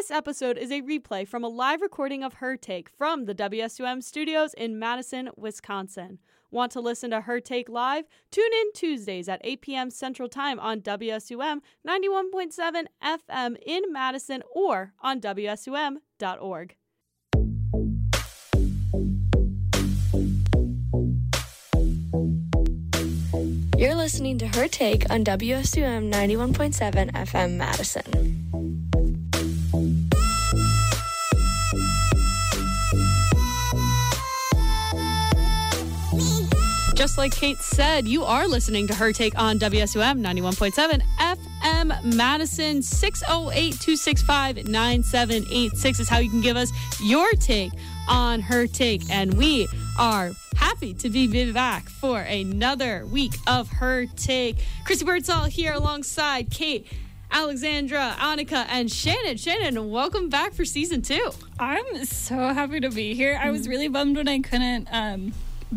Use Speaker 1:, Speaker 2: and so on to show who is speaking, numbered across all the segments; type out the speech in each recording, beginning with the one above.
Speaker 1: This episode is a replay from a live recording of Her Take from the WSUM studios in Madison, Wisconsin. Want to listen to Her Take live? Tune in Tuesdays at 8 p.m. Central Time on WSUM 91.7 FM in Madison or on WSUM.org.
Speaker 2: You're listening to Her Take on WSUM 91.7 FM Madison.
Speaker 1: Just like Kate said, you are listening to her take on WSUM 91.7 FM Madison 608 265 9786 is how you can give us your take on her take. And we are happy to be back for another week of her take. Chrissy Birdsall here alongside Kate. Alexandra, Annika, and Shannon. Shannon, welcome back for season two.
Speaker 3: I'm so happy to be here. I was really bummed when I couldn't um,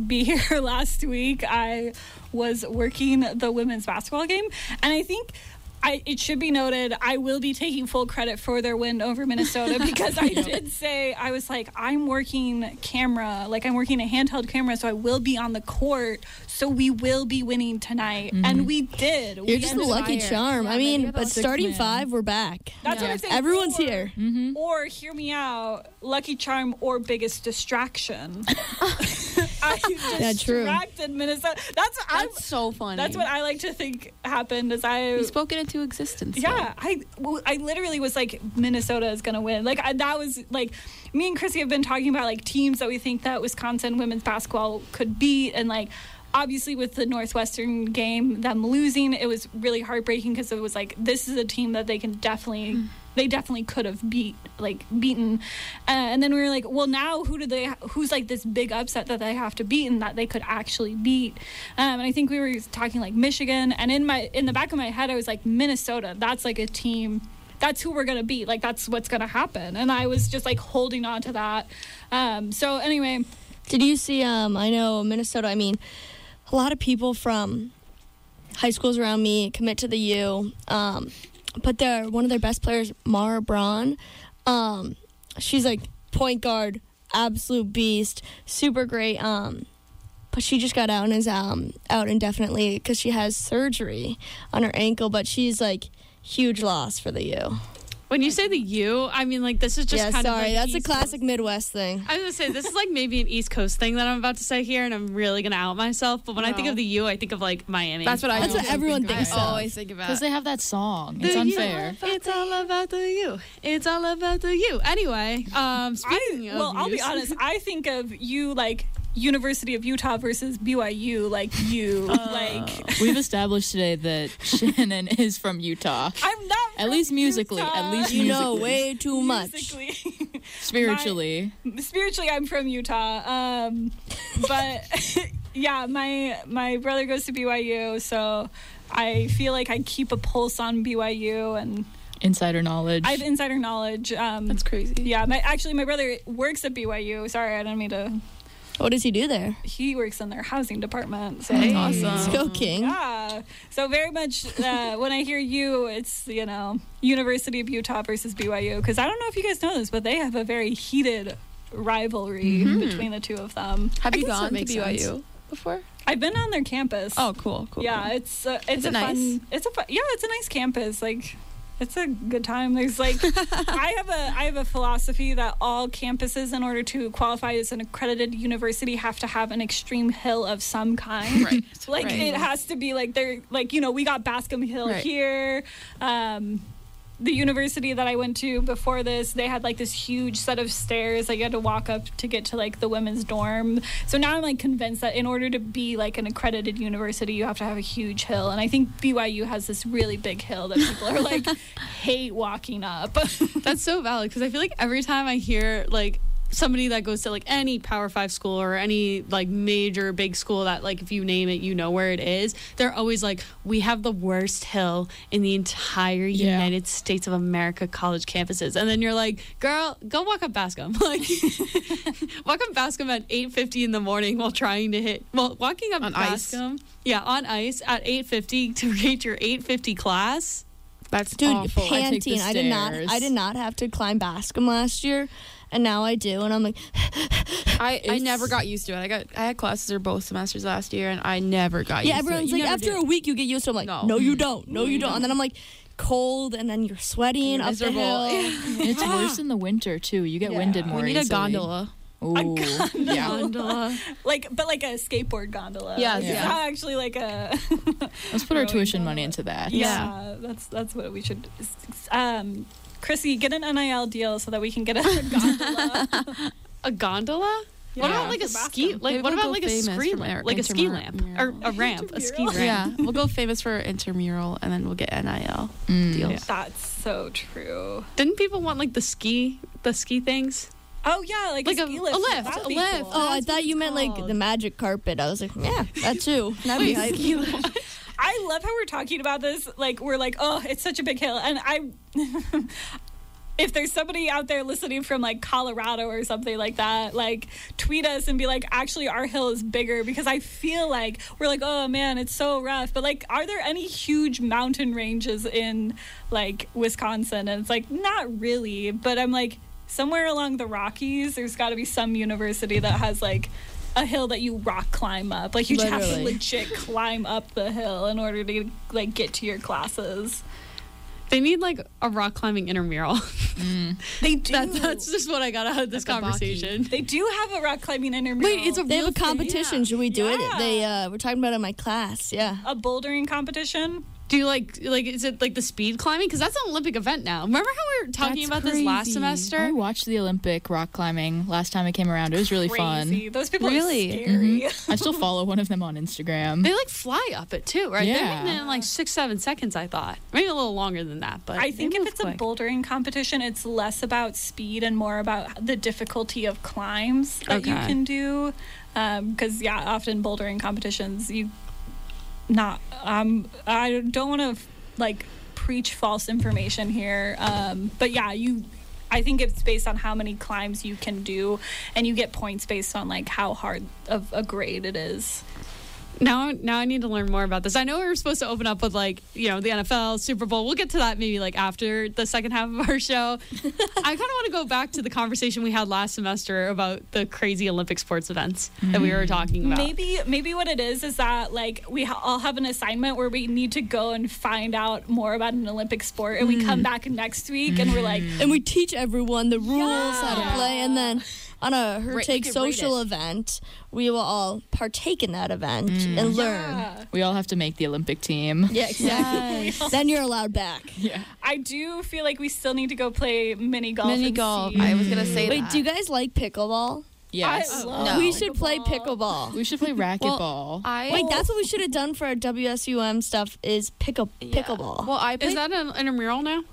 Speaker 3: be here last week. I was working the women's basketball game, and I think. I, it should be noted, I will be taking full credit for their win over Minnesota because I did say, I was like, I'm working camera, like I'm working a handheld camera, so I will be on the court, so we will be winning tonight. Mm-hmm. And we did.
Speaker 4: You're
Speaker 3: we
Speaker 4: just the lucky
Speaker 5: fire.
Speaker 4: charm.
Speaker 5: Yeah,
Speaker 4: I mean, but starting
Speaker 5: man.
Speaker 4: five, we're back.
Speaker 3: That's what I'm saying.
Speaker 4: Everyone's
Speaker 3: Or-
Speaker 4: here. Mm-hmm.
Speaker 3: Or hear me out, lucky charm or biggest distraction. I
Speaker 4: Yeah, true.
Speaker 3: distracted Minnesota. That's what I'm.
Speaker 5: So funny.
Speaker 3: That's what I like to think happened. As I,
Speaker 5: We spoke it into existence.
Speaker 3: yeah, I, well, I literally was like, Minnesota is gonna win. Like I, that was like, me and Chrissy have been talking about like teams that we think that Wisconsin women's basketball could beat, and like. Obviously, with the Northwestern game, them losing, it was really heartbreaking because it was like this is a team that they can definitely, hmm. They definitely could have beat, like beaten, uh, and then we were like, well, now who do they? Who's like this big upset that they have to beat and that they could actually beat? Um, and I think we were talking like Michigan, and in my in the back of my head, I was like Minnesota. That's like a team. That's who we're gonna beat. Like that's what's gonna happen. And I was just like holding on to that. Um, so anyway,
Speaker 4: Did you see? Um, I know Minnesota. I mean, a lot of people from high schools around me commit to the U. But they're one of their best players, Mara Braun. Um, she's like point guard, absolute beast, super great. Um, but she just got out and is um, out indefinitely because she has surgery on her ankle. But she's like huge loss for the U.
Speaker 1: When you say the U, I mean like this is just
Speaker 4: yeah,
Speaker 1: kind
Speaker 4: sorry,
Speaker 1: of like
Speaker 4: that's a
Speaker 1: East
Speaker 4: classic Midwest thing.
Speaker 1: I was gonna say this is like maybe an East Coast thing that I'm about to say here, and I'm really gonna out myself. But when I think of the U, I think of like Miami.
Speaker 5: That's what I.
Speaker 4: That's what everyone
Speaker 5: think
Speaker 4: thinks
Speaker 5: of.
Speaker 4: of.
Speaker 5: I always think about
Speaker 6: Because they have that song.
Speaker 1: The
Speaker 6: It's
Speaker 1: U.
Speaker 6: unfair.
Speaker 1: It's all about the U. It's all about the U. Anyway, um, speaking
Speaker 3: I,
Speaker 1: of
Speaker 3: well, I'll be honest. I think of you like University of Utah versus BYU, like you, like
Speaker 6: We've established today that Shannon is from Utah.
Speaker 3: I'm not.
Speaker 6: At least musically,
Speaker 3: Utah.
Speaker 6: at least
Speaker 4: You know way too much.
Speaker 3: Musically.
Speaker 6: Spiritually.
Speaker 3: spiritually i'm from utah um but yeah my my brother goes to byu so i feel like i keep a pulse on byu and
Speaker 6: Insider knowledge.
Speaker 3: i have insider knowledge um
Speaker 5: That's crazy.
Speaker 3: yeah my actually my brother works at byu sorry i didn't mean to
Speaker 4: What does he do there?
Speaker 3: he works in their housing department so
Speaker 1: Hey.
Speaker 6: awesome.
Speaker 4: Let's go, King.
Speaker 3: yeah so very much uh, when i hear you it's you know university of utah versus byu because i don't know if you guys know this but they have a very heated rivalry between the two of them
Speaker 5: Have
Speaker 6: I
Speaker 5: you gone to BYU
Speaker 6: sense.
Speaker 5: before?
Speaker 3: I've been on their campus.
Speaker 5: Oh, cool, cool.
Speaker 3: yeah,
Speaker 5: cool.
Speaker 3: it's uh, it's
Speaker 5: Is
Speaker 3: a
Speaker 5: it
Speaker 3: fun.
Speaker 5: nice?
Speaker 3: It's a fun, yeah, it's a nice campus. Like, it's a good time. There's like, I have a I have a philosophy that all campuses, in order to qualify as an accredited university, have to have an extreme hill of some kind.
Speaker 5: Right.
Speaker 3: Like
Speaker 5: Right.
Speaker 3: it has to be like they're like you know we got Bascom Hill
Speaker 5: Right.
Speaker 3: here. Um, the university that I went to before this, they had like this huge set of stairs that you had to walk up to get to like the women's dorm. So now I'm like convinced that in order to be like an accredited university, you have to have a huge hill. And I think BYU has this really big hill that people are like hate walking up.
Speaker 1: That's so valid because I feel like every time I hear like somebody that goes to like any Power Five school or any like major big school that like if you name it, you know where it is. They're always like, "We have the worst hill in the entire
Speaker 6: Yeah.
Speaker 1: United States of America college campuses," and then you're like, "Girl, go walk up Bascom." Like, walk up Bascom at 8:50 in the morning while trying to hit. Well, walking up
Speaker 5: On ice.
Speaker 1: Bascom, yeah, on ice at 8:50 to reach your 8:50 class.
Speaker 5: That's
Speaker 4: Dude,
Speaker 5: awful.
Speaker 6: I take the
Speaker 4: panting. I did not. I did not have to climb Bascom last year, and now I do. And I'm like,
Speaker 5: I, I never got used to it. I got I had classes for both semesters last year, and I never got
Speaker 4: yeah.
Speaker 5: used to it.
Speaker 4: Yeah, everyone's like,
Speaker 5: You
Speaker 4: after
Speaker 5: never
Speaker 4: a week, you get used to. it. I'm like,
Speaker 5: No.
Speaker 4: no, you don't. No, you don't. And then I'm like, cold, and then you're sweating
Speaker 5: You're
Speaker 4: up the
Speaker 5: miserable.
Speaker 4: hill.
Speaker 6: It's worse in the winter too. You get
Speaker 4: Yeah.
Speaker 6: winded more
Speaker 5: we need a
Speaker 6: easily.
Speaker 5: gondola.
Speaker 6: Ooh, yeah.
Speaker 5: Gondola.
Speaker 3: Like, but like a skateboard gondola.
Speaker 5: Yes,
Speaker 3: Like, it's
Speaker 6: yes.
Speaker 3: not actually like a.
Speaker 6: Let's put our tuition
Speaker 3: gondola.
Speaker 6: money into that.
Speaker 3: yeah, that's that's what we should. Um, Chrissy, get an NIL deal so that we can get a gondola.
Speaker 1: A gondola? what about like a ski? Like
Speaker 5: Maybe
Speaker 1: what
Speaker 5: we'll
Speaker 1: about like a ski lamp? Like a ski lamp or a ramp, a ski ramp.
Speaker 5: Yeah, we'll go famous for intramural, and then we'll get NIL
Speaker 6: Mm.
Speaker 5: deals.
Speaker 3: That's so true.
Speaker 1: Didn't people want like the ski, the ski things?
Speaker 3: Oh yeah, like,
Speaker 1: Like
Speaker 3: a,
Speaker 1: a-
Speaker 3: ski
Speaker 1: a
Speaker 3: lift.
Speaker 1: lift,
Speaker 3: That would
Speaker 1: a
Speaker 3: be
Speaker 1: lift.
Speaker 3: cool.
Speaker 4: Oh, I
Speaker 1: That's what
Speaker 4: thought you
Speaker 1: it's
Speaker 4: meant like the magic carpet. I was like, yeah, that too. That'd be hype.
Speaker 3: I love how we're talking about this. Like we're like, oh, it's such a big hill, and I. If there's somebody out there listening from like Colorado or something like that, like tweet us and be like, actually, our hill is bigger because I feel like we're like, oh man, it's so rough. But like, are there any huge mountain ranges in like Wisconsin? And it's like, not really. But I'm like, somewhere along the Rockies, there's got to be some university that has like a hill that you rock climb up. Like you have to legit climb up the hill in order to like get to your classes.
Speaker 1: They need like a rock climbing intramural.
Speaker 3: They do.
Speaker 1: That, that's just what I got out of this
Speaker 5: Like Baki.
Speaker 1: conversation.
Speaker 3: they do have a rock climbing intramural.
Speaker 1: Wait, it's a
Speaker 4: They have a competition.
Speaker 1: thing?
Speaker 4: Should we do
Speaker 3: Yeah.
Speaker 4: it? They uh, we're talking about it in my class. Yeah.
Speaker 3: a bouldering competition.
Speaker 1: Do you like like is it like the speed climbing? Because that's an Olympic event now. Remember how we were talking
Speaker 6: That's
Speaker 1: about this last semester?
Speaker 6: I watched the Olympic rock climbing last time it came around. It was really
Speaker 3: Crazy.
Speaker 6: fun.
Speaker 3: Those people
Speaker 5: Really?
Speaker 3: are scary. Mm-hmm.
Speaker 6: I still follow one of them on Instagram.
Speaker 1: They like fly up it too, right? They're
Speaker 6: Yeah.
Speaker 1: hitting it in like six, seven seconds. I thought maybe a little longer than that, but
Speaker 3: I think if it's
Speaker 1: quick.
Speaker 3: a bouldering competition, it's less about speed and more about the difficulty of climbs that you can do. Um, because yeah, often bouldering competitions, you not. Um, I don't want to like preach false information here, um, but yeah, you. I think it's based on how many climbs you can do, and you get points based on like how hard of a grade it is.
Speaker 1: Now now I need to learn more about this. I know we were supposed to open up with like you know the NFL Super Bowl. We'll get to that maybe like after the second half of our show. I kind of want to go back to the conversation we had last semester about the crazy Olympic sports events that we were mm. talking about.
Speaker 3: Maybe maybe what it is is that like we ha- all have an assignment where we need to go and find out more about an Olympic sport, and we come mm. back next week and we're like,
Speaker 4: And we teach everyone the rules, how to play, and then on a her
Speaker 5: Right,
Speaker 4: take social event, we will all partake in that event mm. and learn.
Speaker 3: yeah.
Speaker 6: We all have to make the Olympic team.
Speaker 4: Yeah, exactly. then you're allowed back.
Speaker 6: Yeah.
Speaker 3: I do feel like we still need to go play mini golf.
Speaker 5: Mini golf.
Speaker 3: see.
Speaker 5: I was gonna say
Speaker 4: Wait,
Speaker 5: that.
Speaker 4: do you guys like pickleball?
Speaker 6: Yes.
Speaker 3: I love
Speaker 5: No.
Speaker 4: We should play
Speaker 3: pickleball.
Speaker 4: pickleball.
Speaker 6: we should play racquetball.
Speaker 5: I
Speaker 4: Wait, that's what we should have done for our WSUM stuff is pickle
Speaker 5: Yeah.
Speaker 4: pickleball.
Speaker 5: Well, I
Speaker 1: Is
Speaker 5: played,
Speaker 1: that an intramural now?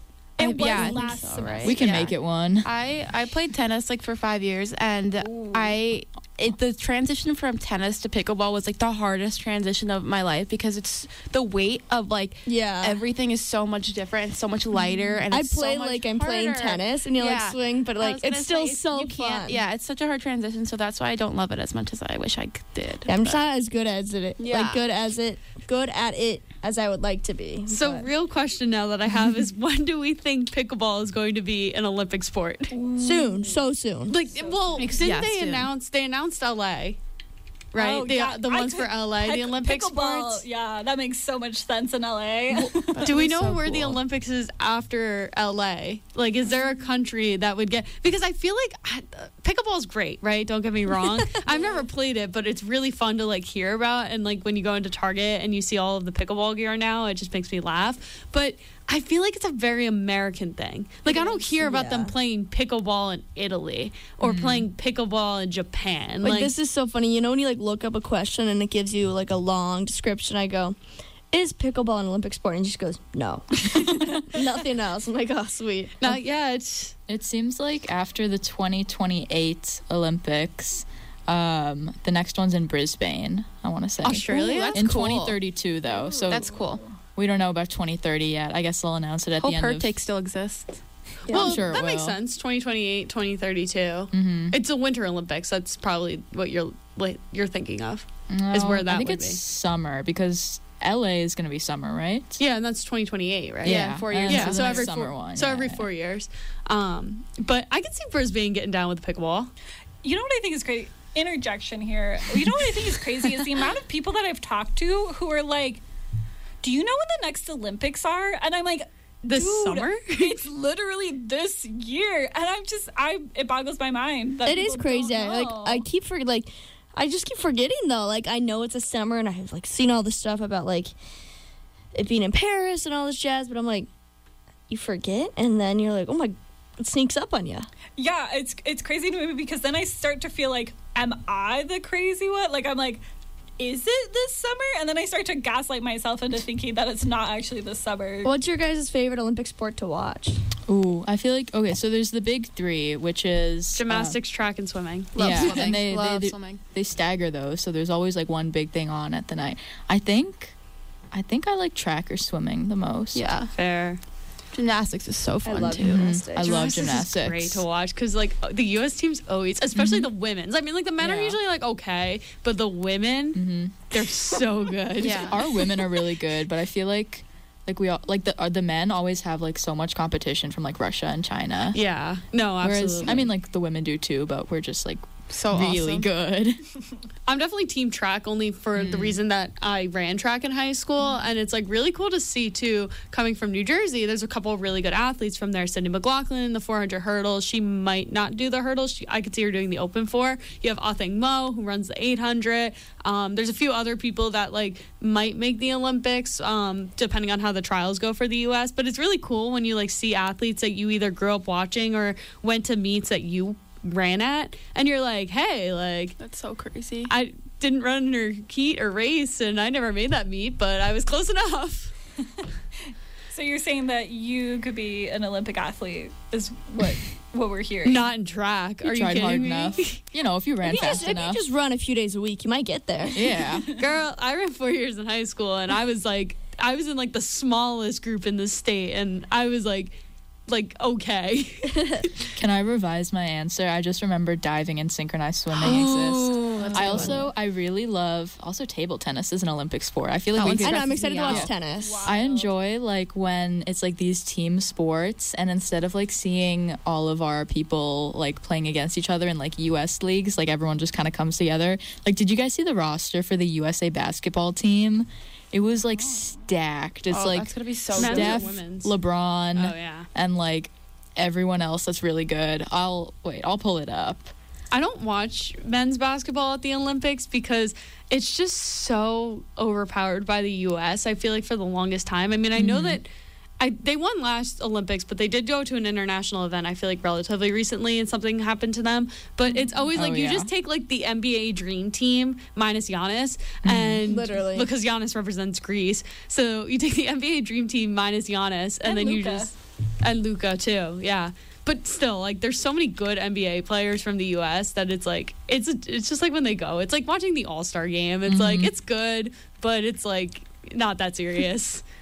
Speaker 3: It was
Speaker 5: yeah,
Speaker 3: last
Speaker 5: so, right?
Speaker 6: we can
Speaker 5: Yeah.
Speaker 6: make it one.
Speaker 5: I I played tennis like for five years, and I it, the transition from tennis to pickleball was like the hardest transition of my life because it's the weight of like
Speaker 4: yeah.
Speaker 5: everything is so much different, and so much lighter, and
Speaker 4: I
Speaker 5: it's so
Speaker 4: play
Speaker 5: much
Speaker 4: like I'm playing tennis and you like swing, but like it's still
Speaker 5: say,
Speaker 4: so
Speaker 5: you can't-
Speaker 4: fun.
Speaker 5: Yeah, it's such a hard transition, so that's why I don't love it as much as I wish I did.
Speaker 4: Yeah, I'm just not as good as it
Speaker 5: Yeah.
Speaker 4: like good as it good at it as I would like to be.
Speaker 1: So,
Speaker 4: but
Speaker 1: real question now that I have is when do we think pickleball is going to be an Olympic sport?
Speaker 4: soon, so soon.
Speaker 1: Like, well,
Speaker 5: Makes-
Speaker 1: didn't
Speaker 5: yeah,
Speaker 1: they
Speaker 5: soon.
Speaker 1: announce? They announced LA, right?
Speaker 3: Oh,
Speaker 1: the
Speaker 3: yeah.
Speaker 1: the
Speaker 3: I
Speaker 1: ones for
Speaker 3: took
Speaker 1: LA, the
Speaker 3: Pick-
Speaker 1: Olympic
Speaker 3: pickleball,
Speaker 1: sports.
Speaker 3: Yeah, that makes so much sense in LA.
Speaker 1: Do we know
Speaker 6: so
Speaker 1: where the. Olympics is after LA? Like, is there a country that would get? Because I feel like I- pickleball is great, right? Don't get me wrong. I've never played it, but it's really fun to like hear about. And like when you go into Target and you see all of the pickleball gear now, it just makes me laugh. But I feel like it's a very American thing. Like I don't hear about them playing pickleball in Italy or playing pickleball in Japan.
Speaker 4: Like,
Speaker 1: Like,
Speaker 4: this is so funny. You know when you like look up a question and it gives you like a long description. I go, "Is pickleball an Olympic sport?" And she just goes, "No, nothing else." I'm like, "Oh, sweet."
Speaker 1: not yet.
Speaker 6: It seems like after the 2028 Olympics, um, the next one's in Brisbane. I want to say
Speaker 1: Australia?
Speaker 5: Ooh, that's
Speaker 6: in
Speaker 5: cool.
Speaker 6: 2032 though. So
Speaker 5: That's cool.
Speaker 6: We don't know about 2030 yet. I guess they'll announce it at
Speaker 5: Hope
Speaker 6: the end
Speaker 5: her
Speaker 6: of.
Speaker 5: take still exists.
Speaker 4: Yeah.
Speaker 1: well,
Speaker 6: I'm sure it
Speaker 1: that makes
Speaker 6: will.
Speaker 1: sense. 2028, 2032.
Speaker 6: Mhm.
Speaker 1: It's a Winter Olympics. That's probably what you're like, you're thinking of.
Speaker 6: No,
Speaker 1: is where that
Speaker 6: I think
Speaker 1: would
Speaker 6: it's
Speaker 1: be.
Speaker 6: summer because LA is going to be summer, right?
Speaker 1: Yeah, and that's 2028, right?
Speaker 6: Yeah,
Speaker 1: four years. Yeah,
Speaker 6: the
Speaker 1: so every
Speaker 6: summer
Speaker 1: four,
Speaker 6: one,
Speaker 1: so
Speaker 6: yeah,
Speaker 1: every four years. Um, but I can see Brisbane getting down with the pickleball.
Speaker 3: You know what I think is great? Interjection here. You know what I think is crazy is the amount of people that I've talked to who are like, "Do you know when the next Olympics are?" And I'm like,
Speaker 1: This
Speaker 3: "Dude,
Speaker 1: summer?
Speaker 3: it's literally this year." And I'm just, I it boggles my mind. That
Speaker 4: It is crazy. like. I keep for like I just keep forgetting though. Like I know it's a summer and I've like seen all this stuff about like it being in Paris and all this jazz, but I'm like you forget and then you're like, "Oh my it sneaks up on you."
Speaker 3: Yeah, it's it's crazy to me because then I start to feel like, am I the crazy one? Like I'm like, is it this summer? And then I start to gaslight myself into thinking that it's not actually this summer.
Speaker 4: What's your guys' favorite Olympic sport to watch?
Speaker 6: Ooh, I feel like okay. So there's the big three, which is uh,
Speaker 1: Gymnastics, track, and swimming.
Speaker 5: Love
Speaker 6: yeah,
Speaker 5: swimming.
Speaker 6: and they
Speaker 5: Love
Speaker 6: they, they,
Speaker 5: swimming.
Speaker 6: they stagger those, so there's always like one big thing on at the night. I think, I think I like track or swimming the most.
Speaker 5: Yeah,
Speaker 1: Fair.
Speaker 5: Gymnastics is so fun
Speaker 4: love
Speaker 5: too.
Speaker 4: gymnastics.
Speaker 6: I love
Speaker 1: is
Speaker 6: gymnastics.
Speaker 1: great to watch because like the U.S. teams always, especially the women's. I mean, like the men are usually like okay, but the women,
Speaker 6: hmm
Speaker 1: they're so good.
Speaker 5: Yeah.
Speaker 6: Our women are really good, but I feel like like we all like the uh, the men always have like so much competition from like Russia and China.
Speaker 1: Yeah. No,
Speaker 6: Whereas
Speaker 1: absolutely.
Speaker 6: I mean like the women do too, but we're just like
Speaker 5: So
Speaker 6: really
Speaker 5: awesome.
Speaker 6: good.
Speaker 1: I'm definitely team track only for the reason that I ran track in high school. And it's like really cool to see too, coming from New Jersey, there's a couple of really good athletes from there. Sydney McLaughlin, the 400 hurdles. She might not do the hurdles. She, I could see her doing the open four. You have Athing Mu, who runs the 800. Um, there's a few other people that like might make the Olympics, um, depending on how the trials go for the U.S. But it's really cool when you like see athletes that you either grew up watching or went to meets that you ran at, and you're like, hey, like
Speaker 5: That's so crazy.
Speaker 1: I didn't run or heat or race, and I never made that meet, but I was close enough.
Speaker 3: So you're saying that you could be an Olympic athlete is what what we're hearing.
Speaker 1: Not in track. Are you
Speaker 6: tried
Speaker 1: kidding
Speaker 6: hard
Speaker 1: me?
Speaker 6: enough. You know, if you ran
Speaker 4: If you,
Speaker 6: fast
Speaker 4: just, if you
Speaker 6: enough.
Speaker 4: just run a few days a week, you might get there.
Speaker 6: yeah.
Speaker 1: Girl, I ran four years in high school, and I was like, I was in like the smallest group in the state, and I was like, like okay.
Speaker 6: Can I revise my answer? I just remember diving and synchronized swimming exist. I also I really love also table tennis is an Olympic sport. I feel like
Speaker 5: That
Speaker 6: we could
Speaker 4: I know. I'm excited to watch
Speaker 6: Yeah.
Speaker 4: tennis.
Speaker 6: I enjoy like when it's like these team sports and instead of like seeing all of our people like playing against each other in like US leagues, like everyone just kind of comes together. Like did you guys see the roster for the USA basketball team? It was like stacked. It's
Speaker 5: oh,
Speaker 6: like
Speaker 5: that's gonna be so
Speaker 1: Men's or
Speaker 6: Steph,
Speaker 1: women's?
Speaker 6: LeBron,
Speaker 1: oh yeah.
Speaker 6: and like everyone else that's really good. I'll wait, I'll pull it up.
Speaker 1: I don't watch men's basketball at the Olympics because it's just so overpowered by the U.S. I feel like for the longest time. I mean, I know
Speaker 6: Mm-hmm.
Speaker 1: that I they won last Olympics, but they did go to an international event. I feel like relatively recently, and something happened to them. But it's always
Speaker 6: Oh,
Speaker 1: like you
Speaker 6: yeah.
Speaker 1: just take like the NBA dream team minus Giannis, mm-hmm. and
Speaker 4: Literally.
Speaker 1: because Giannis represents Greece, so you take the NBA dream team minus Giannis, and,
Speaker 3: And
Speaker 1: then you just and Luka too. Yeah. But still, like, there's so many good NBA players from the U.S. that it's like it's it's just like when they go, it's like watching the All Star game. It's like mm-hmm. it's good, but it's like not that serious.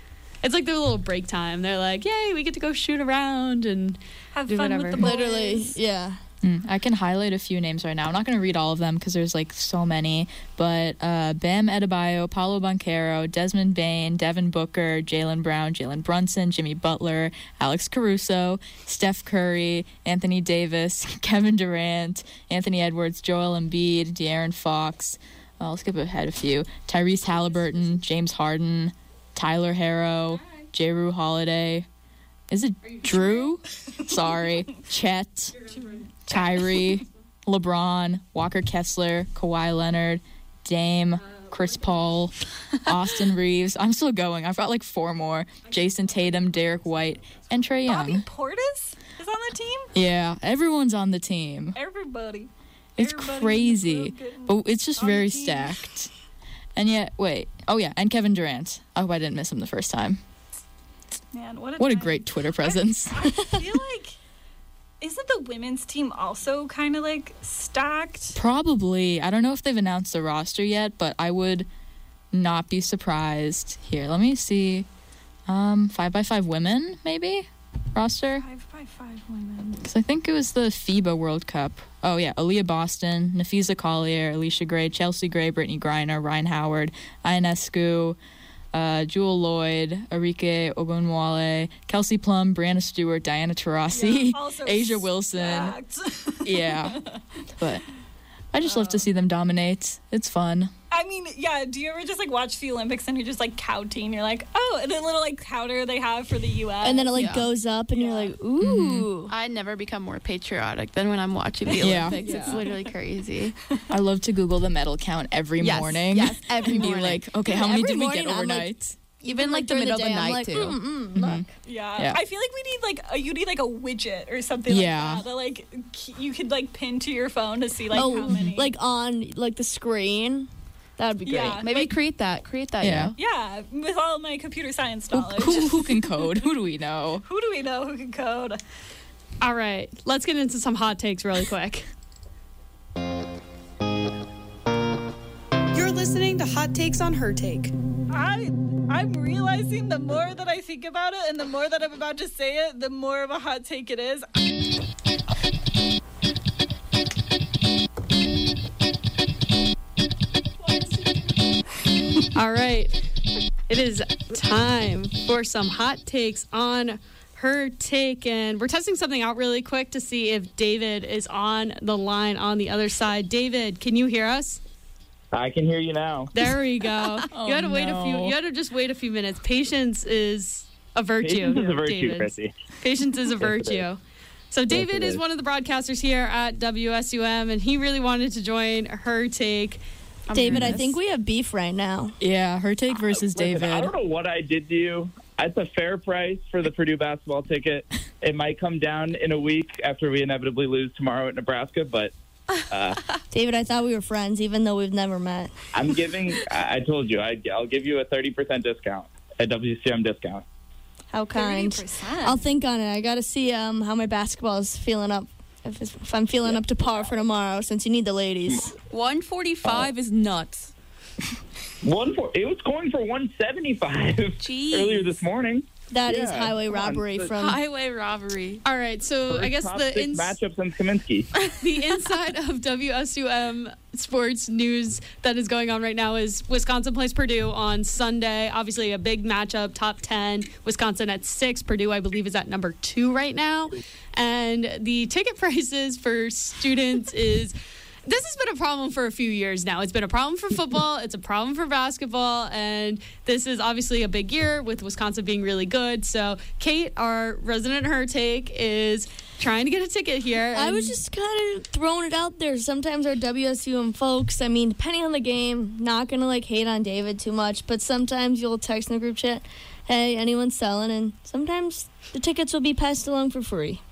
Speaker 1: it's like their little break time. They're like, "Yay, we get to go shoot around and
Speaker 3: Have
Speaker 1: Do
Speaker 3: fun
Speaker 1: whatever.
Speaker 3: with the boys.
Speaker 4: Literally, yeah.
Speaker 6: Mm, I can highlight a few names right now. I'm not going to read all of them because there's like so many. But uh, Bam Adebayo, Paolo Banchero, Desmond Bane, Devin Booker, Jaylen Brown, Jalen Brunson, Jimmy Butler, Alex Caruso, Steph Curry, Anthony Davis, Kevin Durant, Anthony Edwards, Joel Embiid, De'Aaron Fox. I'll skip ahead a few. Tyrese Halliburton, James Harden, Tyler Herro, J. Rue Holiday. Is it Drew? Sorry. Chet. Tyree, LeBron, Walker Kessler, Kawhi Leonard, Dame, oh, Chris Paul, Austin Reaves. I'm still going. I've got like four more. Jayson Tatum, Derek White, and
Speaker 3: Trae
Speaker 6: Young.
Speaker 3: Bobby Portis is on the team.
Speaker 6: Yeah, everyone's on the team.
Speaker 3: Everybody.
Speaker 6: It's crazy, but it's just very stacked. And yet, wait. Oh yeah, and Kevin Durant. I hope I didn't miss him the first time.
Speaker 3: Man, what a
Speaker 6: What a great Twitter presence.
Speaker 3: I feel like isn't the women's team also kind of like stacked?
Speaker 6: Probably. I don't know if they've announced the roster yet, but I would not be surprised. Here, let me see. Um, five by five women, maybe roster.
Speaker 3: Five five women.
Speaker 6: Because I think it was the FIBA World Cup. Oh yeah, Aaliyah Boston, Napheesa Collier, Allisha Gray, Chelsea Gray, Brittney Griner, Rhyne Howard, Ionescu, uh, Jewell Loyd, Arike Ogunbowale, Kelsey Plum, Breanna Stewart, Diana Taurasi,
Speaker 3: Also
Speaker 6: A'ja Wilson. Yeah, but I just love to see them dominate. It's fun.
Speaker 3: I mean, yeah. Do you ever just like watch the Olympics and you're just like counting? You're like, oh, and the little like counter they have for the U.S.
Speaker 4: And then it like
Speaker 5: Yeah.
Speaker 4: goes up, and you're like, ooh.
Speaker 5: I never become more patriotic than when I'm watching the
Speaker 6: Yeah.
Speaker 5: Olympics. It's literally crazy.
Speaker 6: I love to Google the medal count every
Speaker 5: Yes,
Speaker 6: morning.
Speaker 5: yes, every
Speaker 6: and be
Speaker 5: morning.
Speaker 6: like, okay, how many did we get
Speaker 4: I'm like-
Speaker 6: overnight?
Speaker 5: Even like the
Speaker 4: during
Speaker 5: middle of the
Speaker 4: day, I'm
Speaker 5: night
Speaker 4: like,
Speaker 5: too.
Speaker 4: mm, mm, look.
Speaker 3: yeah.
Speaker 6: Yeah.
Speaker 3: I feel like we need like a, you need like a widget or something
Speaker 6: Yeah.
Speaker 3: like that. That like you could like pin to your phone to see like
Speaker 4: oh,
Speaker 3: how many.
Speaker 4: like on like the screen. That would be great.
Speaker 3: Yeah.
Speaker 5: Maybe create that. Create that.
Speaker 6: Yeah.
Speaker 5: Yeah.
Speaker 3: yeah, with all my computer science
Speaker 6: Who,
Speaker 3: knowledge.
Speaker 6: who, who can code? Who do we know?
Speaker 3: Who do we know who can code?
Speaker 1: All right, let's get into some hot takes really quick. You're listening to Hot Takes on Her Take.
Speaker 3: I I'm realizing the more that I think about it and the more that I'm about to say it, the more of a hot take it is.
Speaker 1: All right, it is time for some hot takes on her take, and we're testing something out really quick to see if David is on the line on the other side. David, can you hear us?
Speaker 7: I can hear you now.
Speaker 1: There we go. you had to wait a few.
Speaker 6: Oh,
Speaker 1: you had to just wait a few minutes. Patience is a virtue.
Speaker 7: Patience is a virtue,
Speaker 1: David.
Speaker 7: Chrissy.
Speaker 1: Patience is a
Speaker 7: it
Speaker 1: virtue. So David
Speaker 7: it
Speaker 1: is
Speaker 7: is.
Speaker 1: one of the broadcasters here at WSUM, and he really wanted to join her take.
Speaker 5: I'm
Speaker 4: David, I think we have beef right now.
Speaker 6: Yeah, her take versus
Speaker 7: Listen, I don't know what I did to you. It's a fair price for the Purdue basketball ticket. It might come down in a week after we inevitably lose tomorrow at Nebraska, but
Speaker 4: David, I thought we were friends, even though we've never met.
Speaker 7: I'm giving. I I told you, I, I'll give you a 30% discount, a WCM discount.
Speaker 4: How kind.
Speaker 3: 30%.
Speaker 4: I'll think on it. I got to see um, how my basketball is feeling up. If, if I'm feeling up to par for tomorrow, since you need the ladies.
Speaker 5: 145 is nuts.
Speaker 7: One for it was going for 175
Speaker 5: Jeez.
Speaker 7: earlier this morning.
Speaker 4: That is
Speaker 7: Yeah,
Speaker 4: highway
Speaker 7: come on.
Speaker 4: robbery from.
Speaker 5: Highway robbery.
Speaker 1: All right, so I guess the
Speaker 7: six
Speaker 1: ins-
Speaker 7: matchup since Kaminsky.
Speaker 1: the inside of WSUM sports news that is going on right now is Wisconsin plays Purdue on Sunday. Obviously, a big matchup, top 10. Wisconsin at six. Purdue, I believe, is at number two right now. And the ticket prices for students is. This has been a problem for a few years now. It's been a problem for football, it's a problem for basketball, and this is obviously a big year with Wisconsin being really good. So, Kate, our resident her take, is trying to get a ticket here.
Speaker 4: I was just kind of throwing it out there. Sometimes our WSUM folks, I mean, depending on the game, not going to like hate on David too much, but sometimes you'll text in the group chat, hey, anyone's selling, and sometimes the tickets will be passed along for free.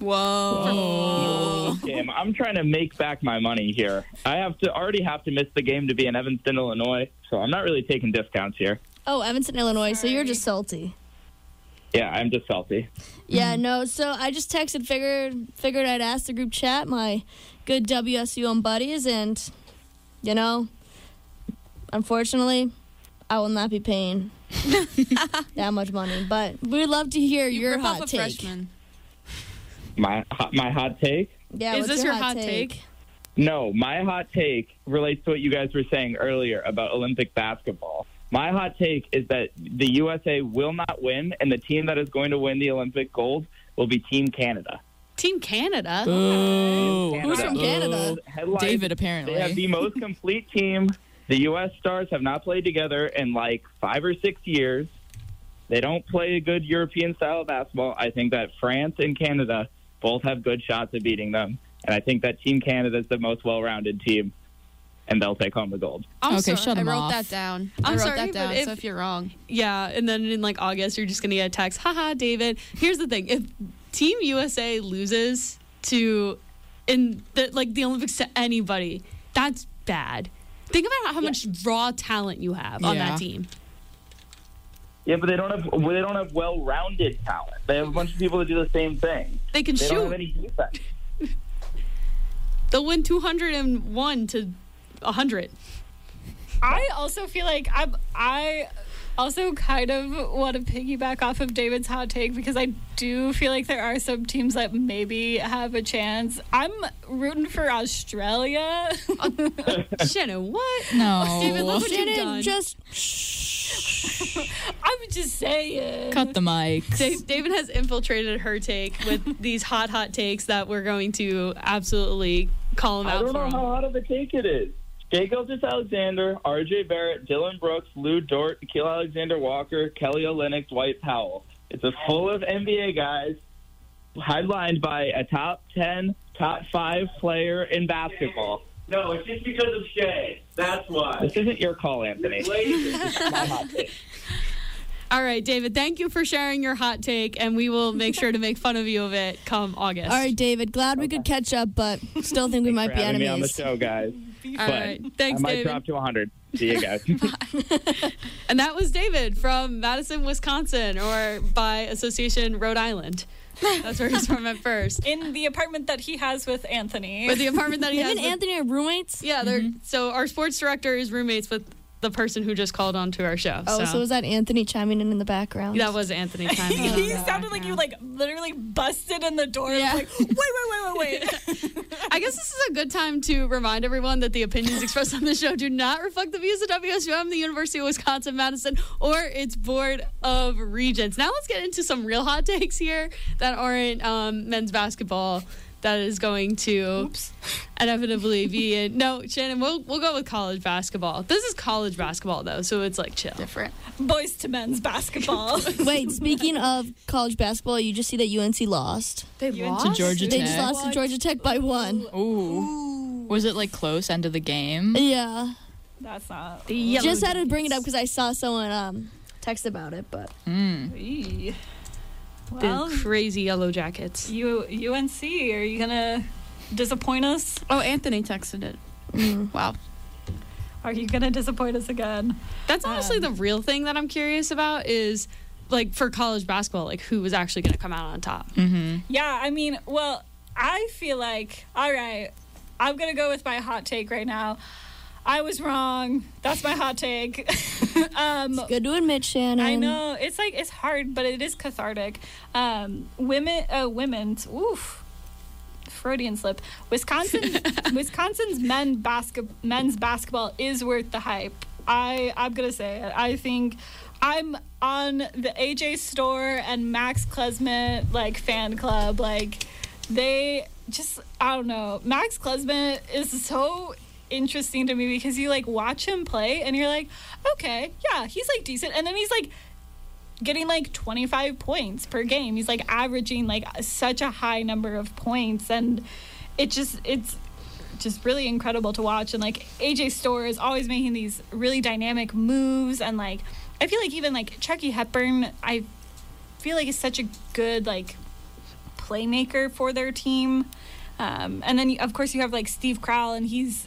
Speaker 5: Whoa.
Speaker 7: game. I'm trying to make back my money here. I have to already have to miss the game to be in Evanston, Illinois, so I'm not really taking discounts here.
Speaker 4: Oh, Evanston, Illinois, so you're just salty.
Speaker 7: Yeah, I'm just salty.
Speaker 4: Yeah, no. So I just texted, figured figured I'd ask the group chat, my good WSUM buddies, and you know, unfortunately, I will not be paying that much money. But we'd love to hear
Speaker 5: You
Speaker 4: your
Speaker 5: rip off
Speaker 4: hot
Speaker 5: a
Speaker 4: take.
Speaker 5: freshman.
Speaker 7: My hot- my hot take.
Speaker 4: Yeah,
Speaker 1: Is this your hot take?
Speaker 7: No, my hot take relates to what you guys were saying earlier about Olympic basketball. My hot take is that the USA will not win, and the team that is going to win the Olympic gold will be Team Canada.
Speaker 1: Team Canada.
Speaker 6: Boo.
Speaker 4: Who's from Canada?
Speaker 7: Headlines-
Speaker 6: David,
Speaker 7: They
Speaker 6: apparently.
Speaker 7: have the most complete team. The U.S. Stars have not played together in like five or six years. They don't play a good European style of basketball. I think that France and Canada both have good shots at beating them. And I think that Team Canada is the most well rounded team, and they'll take home the gold.
Speaker 1: I'm
Speaker 6: Okay,
Speaker 1: sorry.
Speaker 6: shut
Speaker 5: I
Speaker 6: him
Speaker 5: wrote
Speaker 6: off.
Speaker 5: that down. I
Speaker 1: I'm
Speaker 5: wrote
Speaker 1: sorry,
Speaker 5: that down.
Speaker 1: if-
Speaker 5: so if you're wrong,
Speaker 1: Yeah, and then in like August, you're just gonna get a text. Haha, David. Here's the thing: if Team USA loses to in the like the Olympics to anybody, that's bad. Think about how much raw talent you have on
Speaker 6: Yeah.
Speaker 1: that team.
Speaker 7: Yeah, but they don't have well, they don't have well rounded talent. They have a bunch of people that do the same thing.
Speaker 1: They can
Speaker 7: They don't have
Speaker 1: shoot.
Speaker 7: any defense.
Speaker 1: They'll win 201 to 100.
Speaker 3: I also feel like I'm, I also kind of want to piggyback off of David's hot take because I do feel like there are some teams that maybe have a chance. I'm rooting for Australia.
Speaker 1: Shannon, what?
Speaker 6: No.
Speaker 1: David, look what you've
Speaker 4: Shannon,
Speaker 1: done.
Speaker 4: just shh.
Speaker 3: I'm just saying.
Speaker 6: Cut the mics.
Speaker 1: Dave, David has infiltrated her take with these hot, hot takes that we're going to absolutely call him
Speaker 7: I
Speaker 1: out
Speaker 7: don't know
Speaker 1: him.
Speaker 7: how hot of a take it is. Shai Gilgeous Alexander, RJ Barrett, Dillon Brooks, Lu Dort, Nickeil Alexander Walker, Kelly Olynyk, Dwight Powell. It's a full of NBA guys, headlined by a top 10, top 5 player in basketball.
Speaker 8: No, it's just because of Shai. That's why.
Speaker 7: This isn't your call, Anthony. This is my hot take.
Speaker 1: All right, David, thank you for sharing your hot take, and we will make sure to make fun of you of it come August.
Speaker 4: All right, David. Glad we could catch up, but still think we might
Speaker 7: for
Speaker 4: be
Speaker 7: having me on the show, guys.
Speaker 1: All right. Thanks,
Speaker 7: I might
Speaker 1: David.
Speaker 7: drop to 100. See you guys.
Speaker 1: And that was David from Madison, Wisconsin, or by association, Rhode Island. That's where he's from at first.
Speaker 3: In the apartment that he has with Anthony.
Speaker 1: But the apartment that he
Speaker 4: Him
Speaker 1: has.
Speaker 4: and
Speaker 1: with-
Speaker 4: Anthony are roommates.
Speaker 1: yeah, they're mm-hmm. so our sports director is roommates with the person who just called onto our show.
Speaker 4: Oh, so, was that Anthony chiming in in the background?
Speaker 1: that was Anthony chiming in.
Speaker 3: he sounded like you like literally busted in the door.
Speaker 1: Yeah.
Speaker 3: Like, wait, wait, wait, wait, wait.
Speaker 1: I guess this is a good time to remind everyone that the opinions expressed on the show do not reflect the views of WSUM, the University of Wisconsin Madison, or its Board of Regents. Now let's get into some real hot takes here that aren't um, men's basketball. That is going to inevitably be in. No, Shannon, we'll we'll go with college basketball. This is college basketball though, so it's like chill.
Speaker 5: Different.
Speaker 3: Boys to men's basketball.
Speaker 4: Wait, speaking of college basketball, you just see that UNC lost.
Speaker 1: They
Speaker 3: lost?
Speaker 6: To Georgia
Speaker 4: They
Speaker 6: Tech.
Speaker 4: just lost to Georgia Tech by one.
Speaker 6: Ooh. Was it like close end of the game?
Speaker 4: Yeah.
Speaker 3: That's not.
Speaker 1: The
Speaker 4: Just had to bring it up because I saw someone um, text about it, but
Speaker 6: Mm.
Speaker 3: Eee.
Speaker 1: the crazy yellow jackets.
Speaker 3: you UNC, are you gonna disappoint us?
Speaker 5: Oh, Anthony texted it. Wow.
Speaker 3: Are you gonna disappoint us again?
Speaker 1: That's honestly the real thing that I'm curious about is like for college basketball, like who was actually going to come out on top.
Speaker 6: Mm-hmm.
Speaker 3: Yeah, I mean, well, I feel like all right. I'm gonna go with my hot take right now. I was wrong. That's my hot take. um,
Speaker 4: good to admit, Shannon.
Speaker 3: I know it's like it's hard, but it is cathartic. Um, women, uh, women's, oof, Freudian slip. Wisconsin, Wisconsin's men basket men's basketball is worth the hype. I I'm gonna say it. I think I'm on the AJ Storr and Max Klesmit like fan club. Like they just I don't know. Max Klesmit is so interesting to me because you like watch him play and you're like, okay, yeah, he's like decent, and then he's like getting like 25 points per game. He's like averaging like such a high number of points and it just it's just really incredible to watch and like AJ Storr is always making these really dynamic moves and like I feel like even like Chucky Hepburn I feel like is such a good like playmaker for their team. Um, and then of course you have like Steve Crowl and he's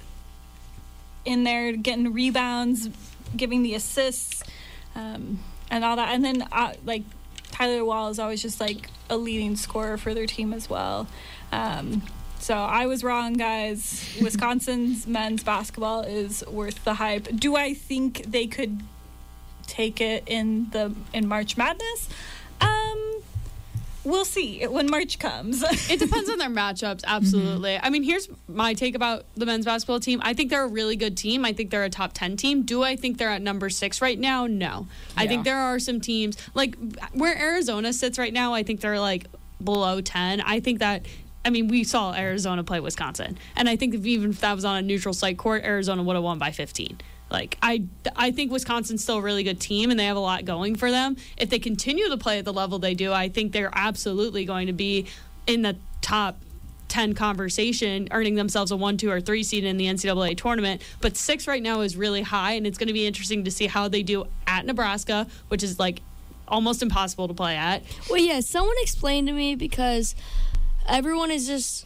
Speaker 3: in there getting rebounds, giving the assists, um, and all that. And then uh, like Tyler Wahl is always just like a leading scorer for their team as well. Um, so I was wrong, guys. Wisconsin's men's basketball is worth the hype. Do I think they could take it in the in March Madness? We'll see when March comes.
Speaker 1: It depends on their matchups, absolutely. Mm-hmm. I mean, here's my take about the men's basketball team. I think they're a really good team. I think they're a top 10 team. Do I think they're at number six right now? No. I think there are some teams, like where Arizona sits right now, I think they're like below 10. I think that. I mean, we saw Arizona play Wisconsin, and I think if even if that was on a neutral site court, Arizona would have won by 15. Like I, I think Wisconsin's still a really good team, and they have a lot going for them. If they continue to play at the level they do, I think they're absolutely going to be in the top 10 conversation, earning themselves a one, two, or three seed in the NCAA tournament. But six right now is really high, and it's going to be interesting to see how they do at Nebraska, which is like almost impossible to play at.
Speaker 4: Well, yeah, someone explained to me because everyone is just